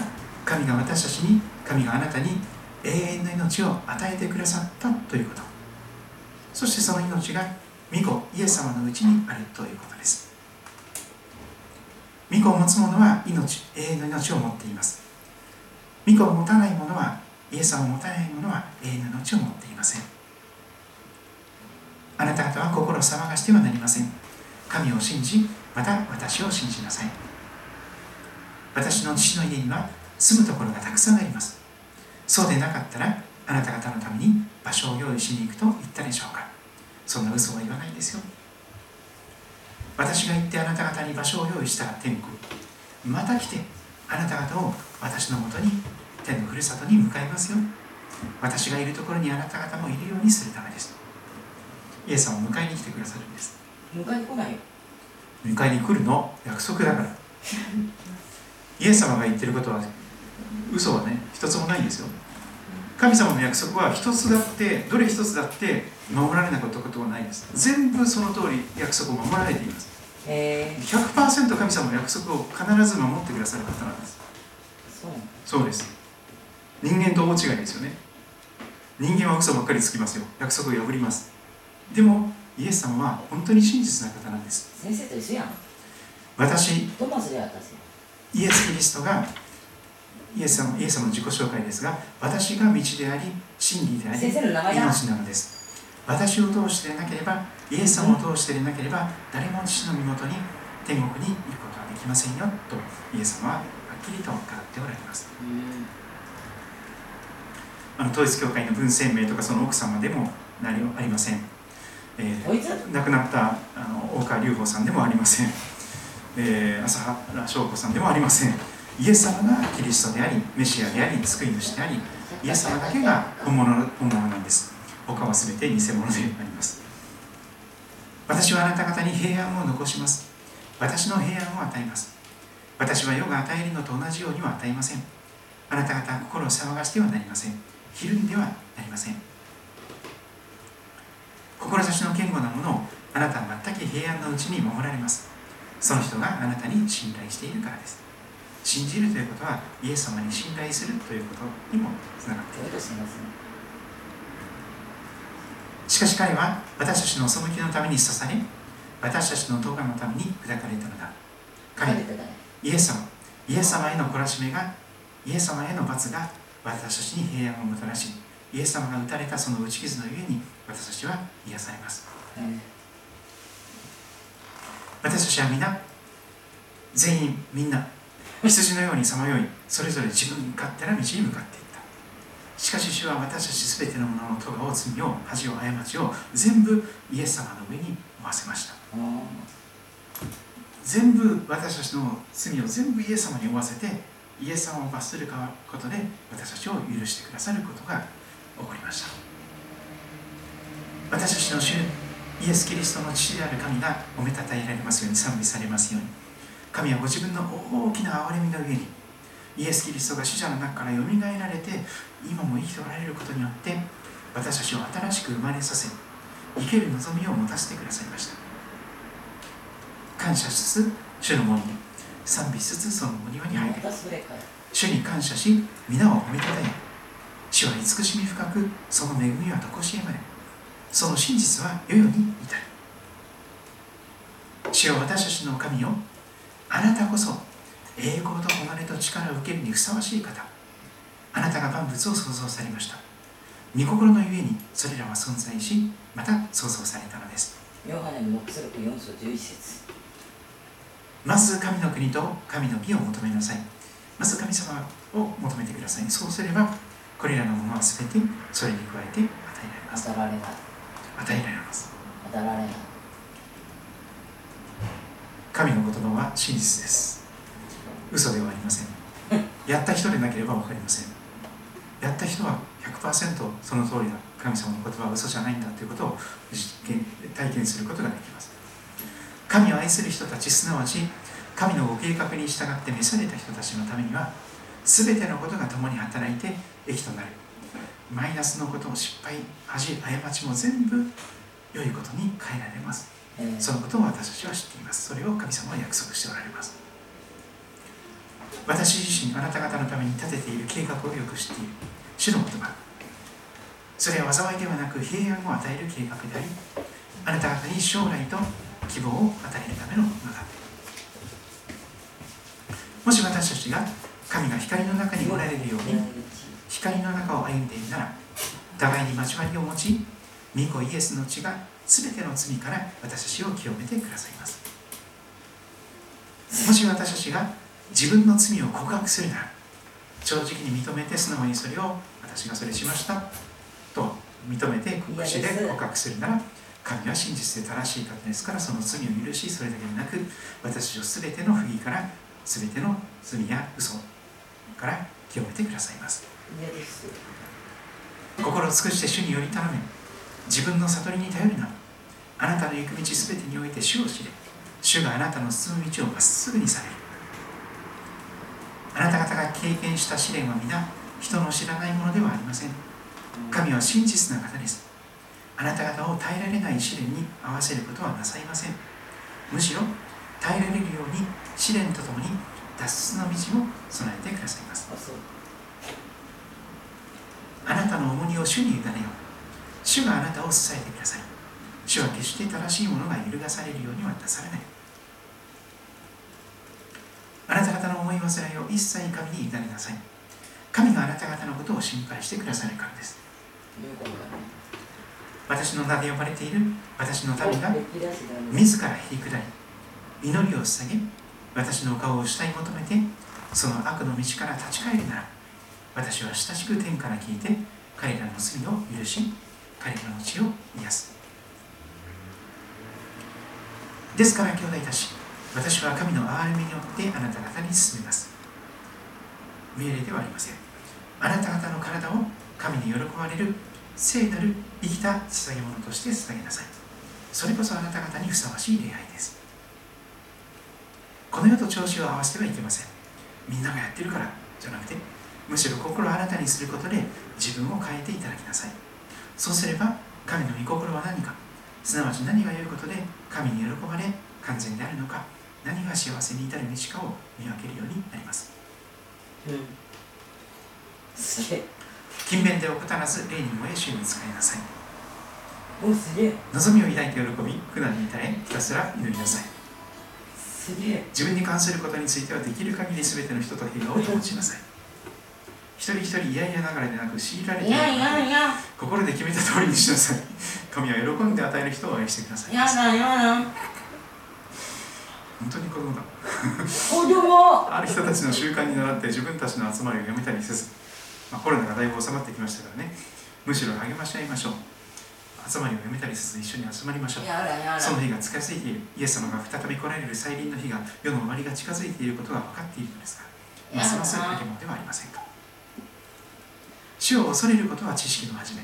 神が私たちに神があなたに永遠の命を与えてくださったということ。そしてその命が御子イエス様のうちにあるということです。御子を持つ者は命永遠の命を持っています。御子を持たない者はイエス様を持たない者は永遠の命を持っていません。あなた方は心を騒がしてはなりません。神を信じまた私を信じなさい。私の父の家には住むところがたくさんあります。そうでなかったらあなた方のために場所を用意しに行くと言ったでしょうか。そんな嘘は言わないですよ。私が行ってあなた方に場所を用意したら天国また来てあなた方を私のもとに天のふるさとに向かいますよ。私がいるところにあなた方もいるようにするためです。イエス様を迎えに来てくださるんです。迎えに来ないよ。迎えに来るの？約束だから。(laughs) イエス様が言ってることは嘘はね一つもないんですよ。神様の約束は一つだってどれ一つだって守られなかったことはないです。全部その通り約束を守られています。へえ100%神様の約束を必ず守ってくださる方なんです。そうそうです。人間と大違いですよね。人間は嘘ばっかりつきますよ。約束を破ります。でもイエス様は本当に真実な方なんです。先生と一緒やん。私。トマスで私イエス・キリストがイエス様イエス様の自己紹介ですが私が道であり真理であり命なのです私を通してでなければイエス様を通してでなければ誰も父の身元に天国に行くことはできませんよとイエス様ははっきりと語っておられます。あの統一教会の文鮮明とかその奥様でも何もありません、えー亡くなったあの大川隆法さんでもありません、えー朝原翔子さんでもありません。イエス様がキリストでありメシアであり救い主でありイエス様だけが本物の本物なんです他は全て偽物であります。私はあなた方に平安を残します。私の平安を与えます。私は世が与えるのと同じようには与えません。あなた方は心を騒がしてはなりません。ひるんではなりません。志の堅固なものをあなたは全く平安のうちに守られます。その人があなたに信頼しているからです。信じるということはイエス様に信頼するということにもつながっている。ちょいとすしかし彼は私たちの背きのために刺され私たちの動画のために砕かれたのだ。彼イエス様。イエス様への懲らしめがイエス様への罰が私たちに平安をもたらしイエス様が打たれたその打ち傷のゆえに私たちは癒されます。うん。私たちは皆全員みんな羊のようにさまよいそれぞれ自分勝手な道に向かっていったしかし主は私たち全てのものの咎を罪を恥を過ちを全部イエス様の上に負わせました。全部私たちの罪を全部イエス様に負わせてイエス様を罰することで私たちを許してくださることが起こりました。私たちの主イエス・キリストの父である神がおめたたえられますように賛美されますように神はご自分の大きな憐れみの上にイエス・キリストが死者の中からよみがえられて今も生きておられることによって私たちを新しく生まれさせ生ける望みを持たせてくださいました。感謝しつつ主の門に賛美しつつその門庭に入る主に感謝し皆を褒めたたえ主は慈しみ深くその恵みは常しえまでその真実は世々に至る。主は私たちの神よあなたこそ栄光と誉れと力を受けるにふさわしい方あなたが万物を創造されました。御心のゆえにそれらは存在しまた創造されたのです。ヨハネの目視録4章11節。まず神の国と神の義を求めなさい。まず神様を求めてください。そうすればこれらのものは全てそれに加えて与えられます。与えられます。当たられない。神の言葉は真実です嘘ではありません。やった人でなければ分かりません。やった人は100%その通りだ。神様の言葉は嘘じゃないんだということを実験体験することができます。神を愛する人たちすなわち神のご計画に従って召された人たちのためには全てのことが共に働いて益となる。マイナスのことを失敗恥過ちも全部良いことに変えられます。えーそのことを私たちは知っています。それを神様は約束しておられます。私自身、あなた方のために立てている計画をよく知っている。主の言葉。それは災いではなく平安を与える計画であり、あなた方に将来と希望を与えるためのものだ。もし私たちが神が光の中におられるように、光の中を歩んでいるなら互いに交わりを持ち御子イエスの血が全ての罪から私たちを清めてくださいますもし私たちが自分の罪を告白するなら正直に認めて素直にそれを私がそれしましたと認めて口で告白するなら神は真実で正しい方ですからその罪を許しそれだけでなく私を全ての不義から全ての罪や嘘から清めてくださいます。心を尽くして主により頼め。自分の悟りに頼るなあなたの行く道すべてにおいて主を知れ。主があなたの進む道をまっすぐにされる経験した試練は皆人の知らないものではありません。神は真実な方です。あなた方を耐えられない試練に合わせることはなさいません。むしろ耐えられるように試練とともに脱出の道を備えてくださいます。あそうあなたの重荷を主に委ねよう。主があなたを支えてください主は決して正しいものが揺るがされるようにはなされない。あなた方の思い煩いを一切神に委ねなさい。神があなた方のことを心配してくださるからです。私の名で呼ばれている私の民が自らへり下り祈りを捧げ私の顔を下に求めてその悪の道から立ち返るなら私は親しく天から聞いて彼らの罪を許し彼らの血を癒す。ですから兄弟たち私は神の憐れみによってあなた方に進めます。命令ではありません。あなた方の体を神に喜ばれる聖なる生きた捧げ物として捧げなさい。それこそあなた方にふさわしい礼拝です。この世と調子を合わせてはいけません。みんながやってるからじゃなくてむしろ心を新たにすることで自分を変えていただきなさい。そうすれば神の御心は何かすなわち何が良いことで神に喜ばれ完全であるのか何が幸せに至る道かを見分けるようになります。うん。すげえ。勤勉で怠らず霊に燃え主に使いなさい。おすげえ。望みを抱いて喜び苦難に耐えひたすら祈りなさい。すげえ。自分に関することについてはできる限り全ての人と平和を保ちなさい。一人一人嫌々ながらでなく強いられていやいやいや。心で決めた通りにしなさい。神は喜んで与える人を愛してください。やだやだ本当に子供だ。子供。ある人たちの習慣に倣って自分たちの集まりをやめたりせず、まあ、コロナがだいぶ収まってきましたからね。むしろ励まし合いましょう。集まりをやめたりせず一緒に集まりましょう。その日が近づいている。イエス様が再び来られる再臨の日が世の終わりが近づいていることが分かっているのですがますます励もうではありませんか。主を恐れることは知識の始め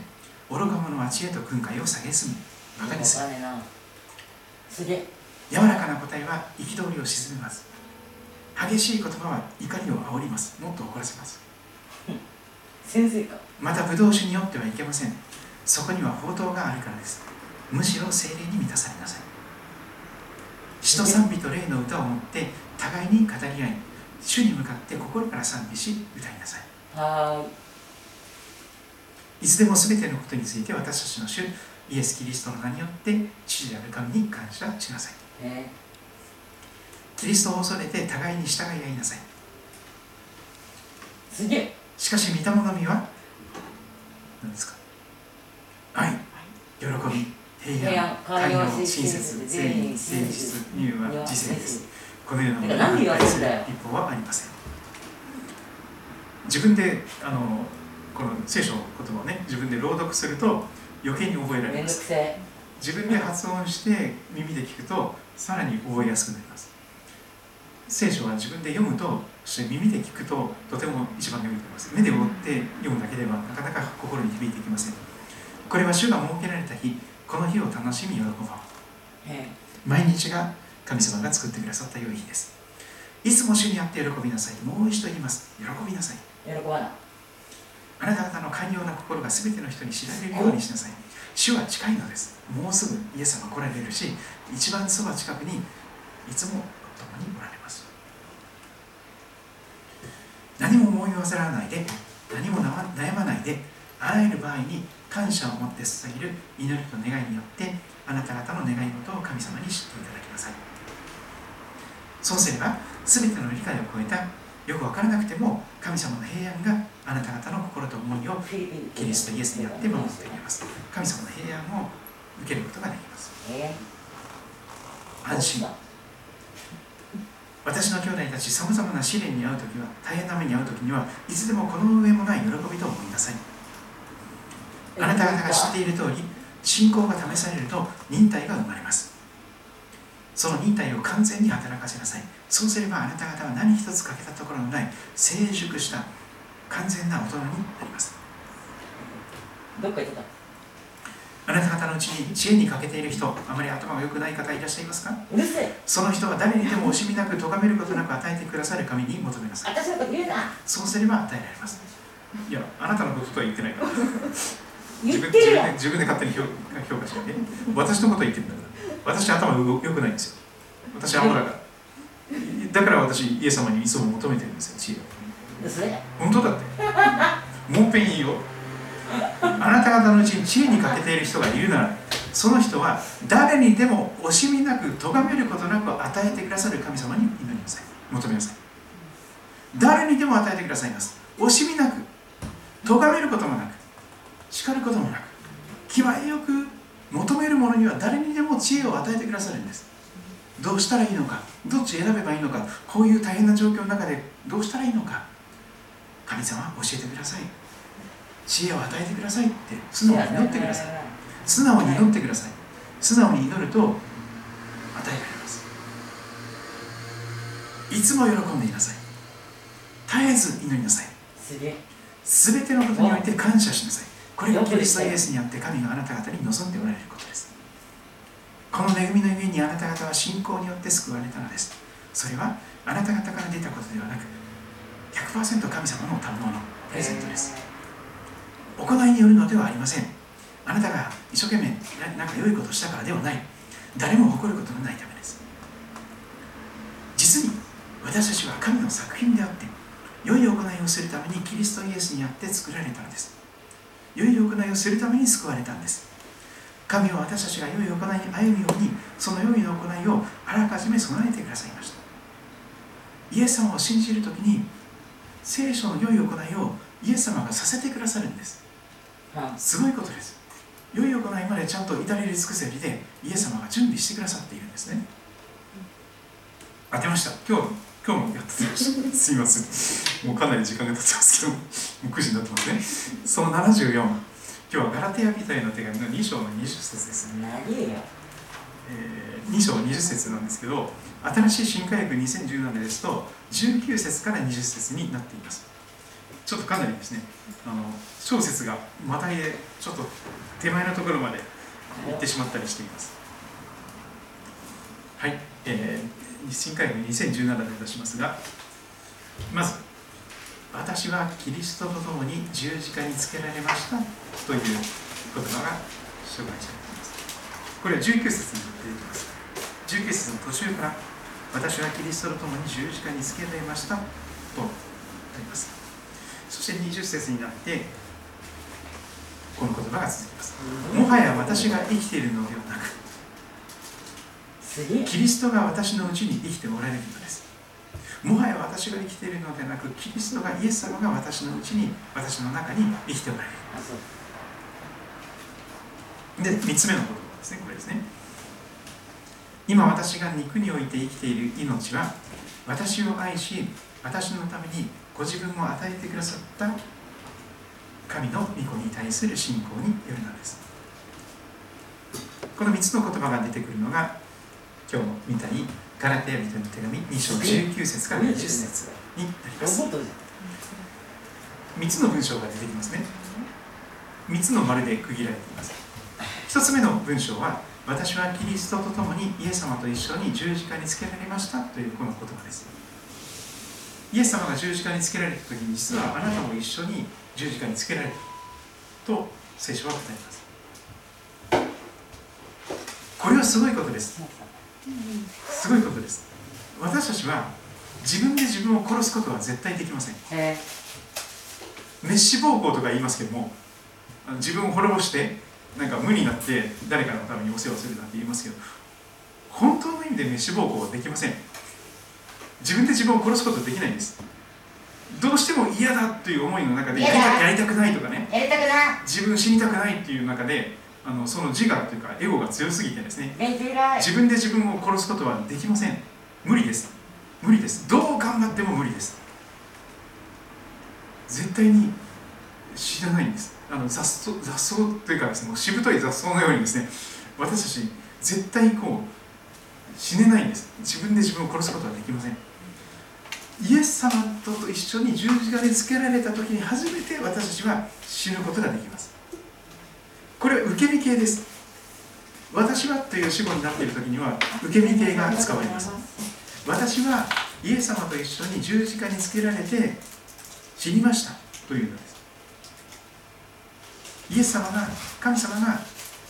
愚か者は知恵と訓戒を下げすむバカにする。すげえ柔らかな答えは憤りを鎮めます。激しい言葉は怒りを煽ります。もっと怒らせます。先生か。また葡萄酒によってはいけません。そこには宝刀があるからです。むしろ精霊に満たされなさい。詩と賛美と霊の歌を持って互いに語り合い主に向かって心から賛美し歌いなさい。はいつでも全てのことについて私たちの主イエス・キリストの名によって父である神に感謝しなさいえキリストを恐れて互いに従い合いなさい。すげえ。しかし御霊の実は何ですか。愛喜び平安寛容親切誠意誠実乳和自制ですこのようなもの何言わせんだよ一方はありません自分であのこの聖書の言葉をね自分で朗読すると余計に覚えられます自分で発音して耳で聞くとさらに覚えやすくなります。聖書は自分で読むとそして耳で聞くととても一番良いと思います。目で追って読むだけではなかなか心に響いてきません。これは主が設けられた日この日を楽しみ喜ぼう。え毎日が神様が作ってくださった良い日です。いつも主にあって喜びなさい。もう一度言います。喜びなさい。え喜ばない。あなた方の寛容な心が全ての人に知られるようにしなさい主は近いのです。もうすぐイエス様来られるし一番そば近くにいつも共におられます。何も思い煩わないで何も悩まないであらゆる場合に感謝を持って捧げる祈りと願いによってあなた方の願い事を神様に知っていただきなさい。そうすれば全ての理解を超えたよく分からなくても神様の平安があなた方の心と思いをキリストイエスによって守ってくれます。神様の平安を受けることができます。え安心。私の兄弟たちさまざまな試練に遭う時は大変な目に遭う時にはいつでもこの上もない喜びと思いなさい。あなた方が知っている通り信仰が試されると忍耐が生まれます。その忍耐を完全に働かせなさい。そうすればあなた方は何一つ欠けたところのない成熟した完全な大人になります。どっか行ってた？あなた方のうちに知恵に欠けている人あまり頭が良くない方いらっしゃいますか？うるせえ。その人は誰にでも惜しみなく咎めることなく与えてくださる神に求めなさいそうすれば与えられます。いやあなたのこととは言ってないから。(laughs) 言自分ってるよ自分で自分で勝手に評評価しないで。私のことを言ってるんだから。私頭良くないんですよ。私アホだから。だから私イエス様にいつも求めてるんですよ知恵をうるせえ本当だって。もう一遍いいよあなた方のうちに知恵に欠けている人がいるならその人は誰にでも惜しみなく咎めることなく与えてくださる神様に祈りなさい。求めなさい。誰にでも与えてくださいます。惜しみなく咎めることもなく叱ることもなく気前よく求める者には誰にでも知恵を与えてくださるんです。どうしたらいいのかどっち選べばいいのかこういう大変な状況の中でどうしたらいいのか。神様教えてください。知恵を与えてくださいって素直に祈ってください。素直に祈ってください。素直に祈ると与えられます。いつも喜んでいなさい。絶えず祈りなさい。すべてのことにおいて感謝しなさい。これがキリストイエスにあって神があなた方に望んでおられることです。この恵みのゆえにあなた方は信仰によって救われたのです。それはあなた方から出たことではなく100%神様の賜物プレゼントです。行いによるのではありません。あなたが一生懸命ななんか良いことをしたからではない。誰も誇ることのないためです。実に私たちは神の作品であって良い行いをするためにキリストイエスにあって作られたのです。良い行いをするために救われたんです。神は私たちが良い行いに歩むようにその良い行いをあらかじめ備えてくださいました。イエス様を信じるときに聖書の良い行いをイエス様がさせてくださるんです。あすごいことです。良い行いまでちゃんと至れり尽くせりでイエス様が準備してくださっているんですね。当てました。今日今日もやってました。(laughs) すいません。もうかなり時間が経ってますけどもう9時になってますね。その74今日はガラテヤ人への手紙の2章の20節ですね。えー2章20節なんですけど新しい新科学2017ですと19節から20節になっています。ちょっとかなりですねあの小節がまたいでちょっと手前のところまで行ってしまったりしています。はい、えー新科学2017で出しますがまず私はキリストと共に十字架につけられましたという言葉が紹介されています。これは19節に出てきます。19節の途中から私はキリストと共に十字架につけられました。とあります。そして20節になってこの言葉が続きます。もはや私が生きているのではなく次キリストが私のうちに生きておられるのです。もはや私が生きているのではなくキリストがイエス様が私のうちに私の中に生きておられる。で3つ目の言葉ですね。これですね今私が肉において生きている命は私を愛し私のためにご自分を与えてくださった神の御子に対する信仰によるのです。この3つの言葉が出てくるのが今日見たいガラテヤ人の手紙2章19節から20節。になります3つの文章が出てきますね。3つの丸で区切られています。1つ目の文章は私はキリストと共にイエス様と一緒に十字架につけられましたというこの言葉です。イエス様が十字架につけられた時に実はあなたも一緒に十字架につけられたと聖書は語ります。これはすごいことです。すごいことです私たちは自分で自分を殺すことは絶対できません。ゃへ滅死暴行とか言いますけども自分を滅ぼしてなんか無になって誰かのためにお世話するなんて言いますけど本当の意味で滅死暴行はできません。自分で自分を殺すことはできないんです。どうしても嫌だという思いの中でやりたくないとかね。やりたくな自分死にたくないっていう中であのその自我というかエゴが強すぎてですね。自分で自分を殺すことはできません。無理です。無理です。どう頑張っても無理です。絶対に知らないんですあの雑草雑草というかですねしぶとい雑草のようにですね私たち絶対こう死ねないんです。自分で自分を殺すことはできません。イエス様と一緒に十字架につけられた時に初めて私たちは死ぬことができます。これは受け身形です。私はという主語になっている時には受け身形が使われます。私はイエス様と一緒に十字架につけられて死にましたというのです。イエス様が神様が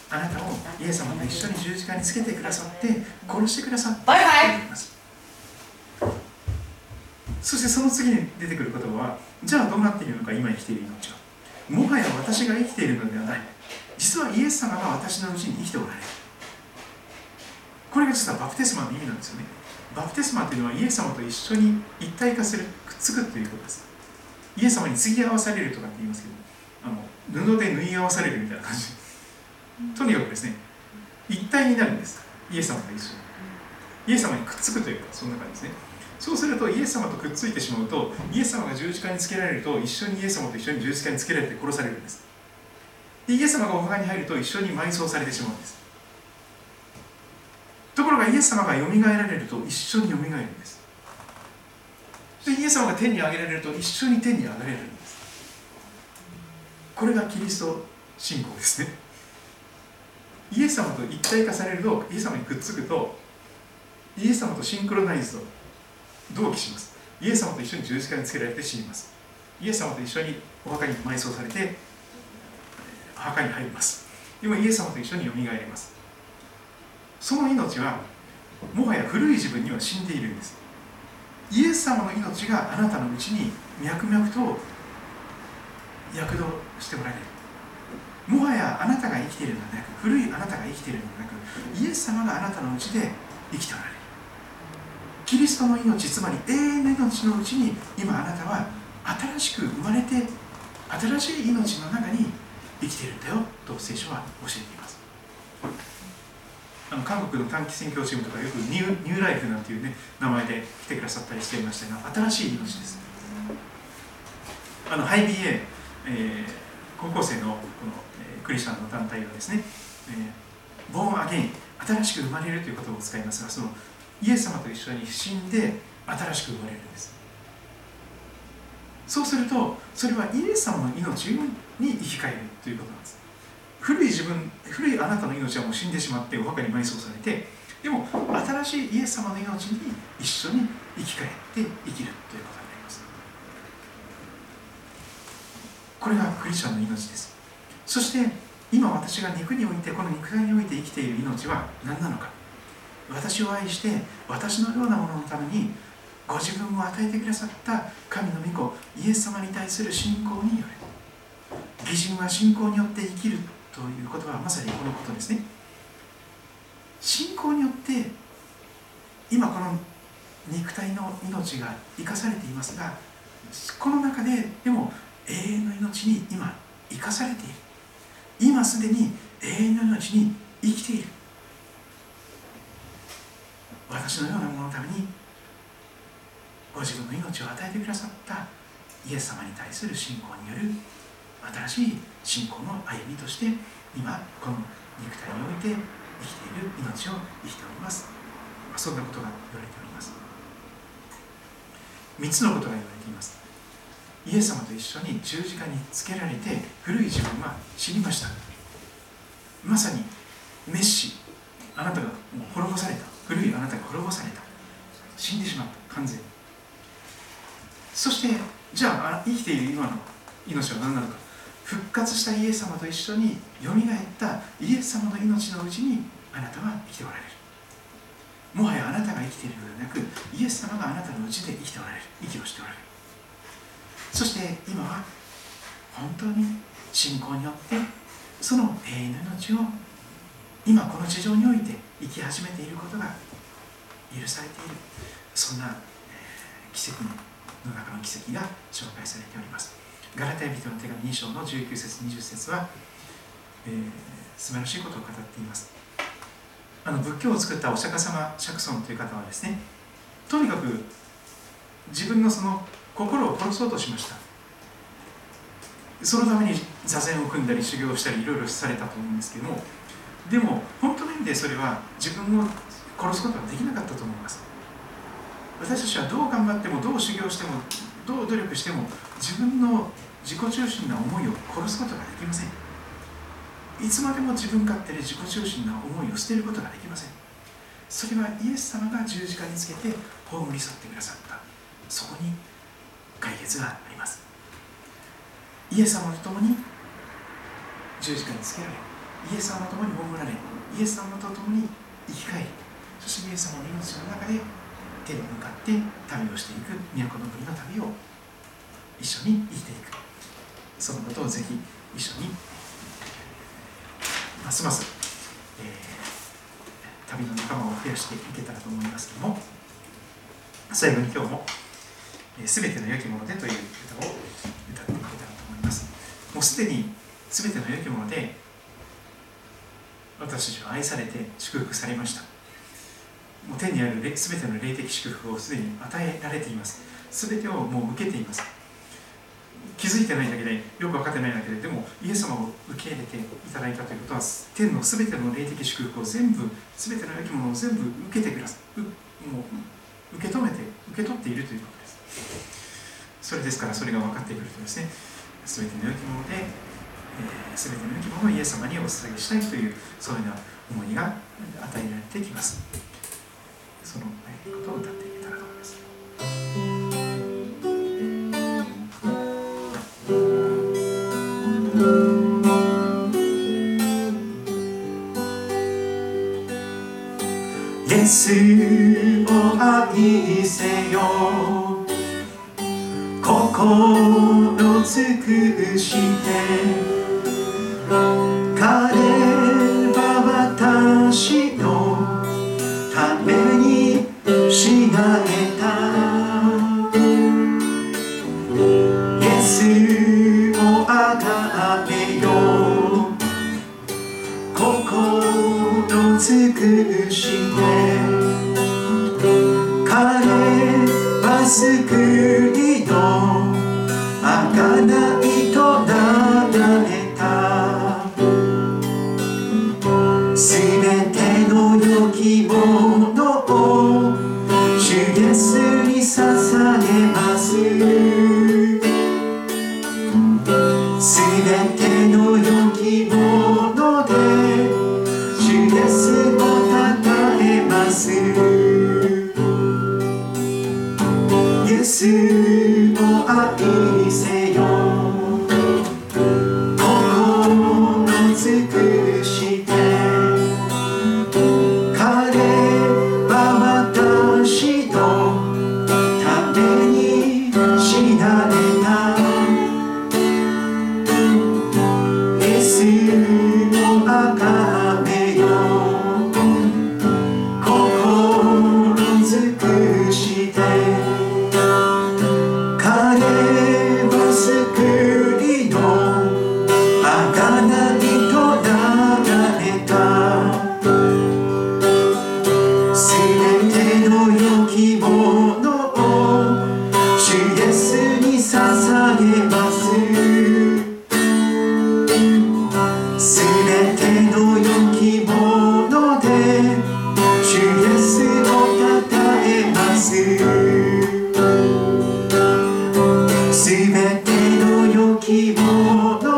あなたをイエス様と一緒に十字架につけてくださって殺してくださったとバイバイ。言います。そしてその次に出てくる言葉はじゃあどうなっているのか今生きている命は。もはや私が生きているのではない。実はイエス様が私のうちに生きておられる。これが実はバプテスマの意味なんですよね。バプテスマというのはイエス様と一緒に一体化するくっつくということです。イエス様に継ぎ合わされるとかって言いますけど布で縫い合わされるみたいな感じ。とにかくですね一体になるんです。イエス様と一緒に。イエス様にくっつくというかそんな感じですね。そうするとイエス様とくっついてしまうとイエス様が十字架につけられると一緒にイエス様と一緒に十字架につけられて殺されるんです。でイエス様がお墓に入ると一緒に埋葬されてしまうんです。ところがイエス様がよみがえられると一緒によみがえるんです。でイエス様が天に上げられると一緒に天に上がれる。これがキリスト信仰ですね。イエス様と一体化されるとイエス様にくっつくとイエス様とシンクロナイズド同期します。イエス様と一緒に十字架につけられて死にます。イエス様と一緒にお墓に埋葬されてお墓に入ります。でもイエス様と一緒によみがえります。その命はもはや古い自分には死んでいるんです。イエス様の命があなたのうちに脈々と躍動しておられる。もはやあなたが生きているのではなく古いあなたが生きているのではなくイエス様があなたのうちで生きておられる。キリストの命つまり永遠の命のうちに今あなたは新しく生まれて新しい命の中に生きているんだよと聖書は教えています。あの韓国の短期宣教チームとかよくニューニューライフなんていうね名前で来てくださったりしていましたが新しい命です。あのハイ BA、えー高校生のこの、えークリスチャンの団体はですね、えーボーンアゲイン新しく生まれるという言葉を使いますがそのイエス様と一緒に死んで新しく生まれるんです。そうするとそれはイエス様の命に生き返るということなんです。古い自分古いあなたの命はもう死んでしまってお墓に埋葬されてでも新しいイエス様の命に一緒に生き返って生きるということになりますこれがクリスチャンの命です。そして今私が肉においてこの肉体において生きている命は何なのか。私を愛して私のようなもののためにご自分を与えてくださった神の御子イエス様に対する信仰による義人は信仰によって生きるということはまさにこのことですね。信仰によって今この肉体の命が生かされていますがこの中ででも永遠の命に今生かされている。今すでに永遠の命に生きている。私のようなもののためにご自分の命を与えてくださったイエス様に対する信仰による新しい信仰の歩みとして今この肉体において生きている命を生きております。そんなことが言われております。3つのことが言われています。イエス様と一緒に十字架につけられて古い自分は死にました。まさにメッシあなたが滅ぼされた。古いあなたが滅ぼされた。死んでしまった。完全。にそしてじゃあ生きている今の命は何なのか。復活したイエス様と一緒によみがえったイエス様の命のうちにあなたは生きておられる。もはやあなたが生きているのではなくイエス様があなたのうちで生きておられる。息をしておられる。そして今は本当に信仰によってその永遠の命を今この地上において生き始めていることが許されているそんな、奇跡の中の奇跡が紹介されております。ガラテヤ人の手紙2章の19節20節は、えー、素晴らしいことを語っています。あの仏教を作ったお釈迦様釈尊という方はですねとにかく自分のその心を殺そうとしました。そのために座禅を組んだり修行したりいろいろされたと思うんですけどもでも本当の意味でそれは自分を殺すことはできなかったと思います。私たちはどう頑張ってもどう修行してもどう努力しても自分の自己中心な思いを殺すことができません。いつまでも自分勝手で自己中心な思いを捨てることができません。それはイエス様が十字架につけて葬り去ってくださった。そこに解決があります。イエス様と共に十字架につけられイエス様と共に葬られイエス様と共に生き返りそしてイエス様の命の中で手に向かって旅をしていく都の国の旅を一緒に生きていく。そのことをぜひ一緒にますます、えー、旅の仲間を増やしていけたらと思いますけども最後に今日も「す、べ、ての良きもので」という歌を歌っていけたらと思います。もうすでにすべての良きもので私たちは愛されて祝福されました。もう天にある全ての霊的祝福をすでに与えられています。全てをもう受けています。気づいてないだけでよく分かってないだけででもイエス様を受け入れていただいたということは天の全ての霊的祝福を全部全ての良きものを全部受けてください。もう受け止めて受け取っているということ。それですからそれが分かってくるとですね全ての良きもので、えー、全ての良きものをイエス様にお捧げしたいというそういうような思いが与えられてきますそのことを歌っていけたらと思います。イエスを愛せよ心尽くして no, no.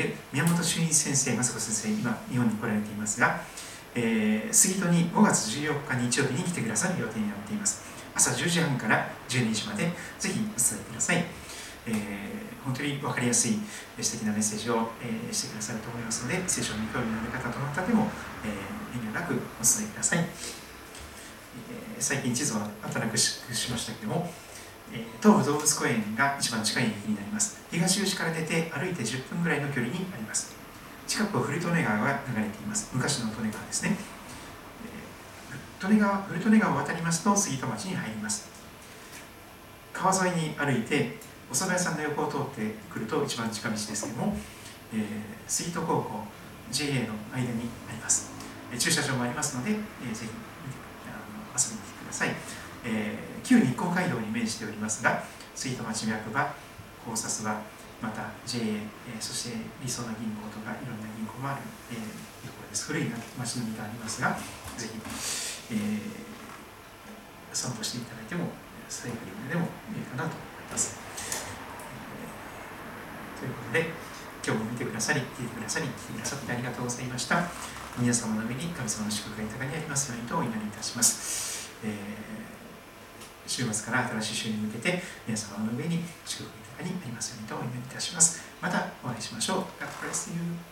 師をされている宮本俊一先生雅子先生今日本に来られていますが、えー杉戸に5月14日日曜日に来てくださる予定になっています。朝10時半から12時までぜひお伝えください、えー本当に分かりやすいえー素敵なメッセージを、えーしてくださると思いますので聖書に興味のある方どなたでも、えー遠慮なくお伝えください、えー最近地図を新しくしましたけども、東武動物公園が一番近い駅になります。東口から出て歩いて10分ぐらいの距離にあります。近くを古利根川が流れています。昔の利根川ですね、利根川古利根川を渡りますと杉戸町に入ります。川沿いに歩いてお蕎麦屋さんの横を通ってくると一番近道ですけども、えー杉戸高校 JA の間にあります、駐車場もありますので、えーぜひ遊びに来てください、えー旧日光街道に面しておりますが杉戸町役場高札場また JA、そして理想の銀行とかいろんな銀行もある、えーところです。古い町並みがありますがぜひ、えー散歩していただいてもサイクリングでもいいかなと思います、えーということで今日も見てくださり聞いてくださり来てくださってありがとうございました。皆様の上に神様の祝福が豊かにありますようにとお祈りいたします、えー週末から新しい週に向けて皆様の上に祝福が豊かにありますようにとお祈りいたします。またお会いしましょう。God bless you.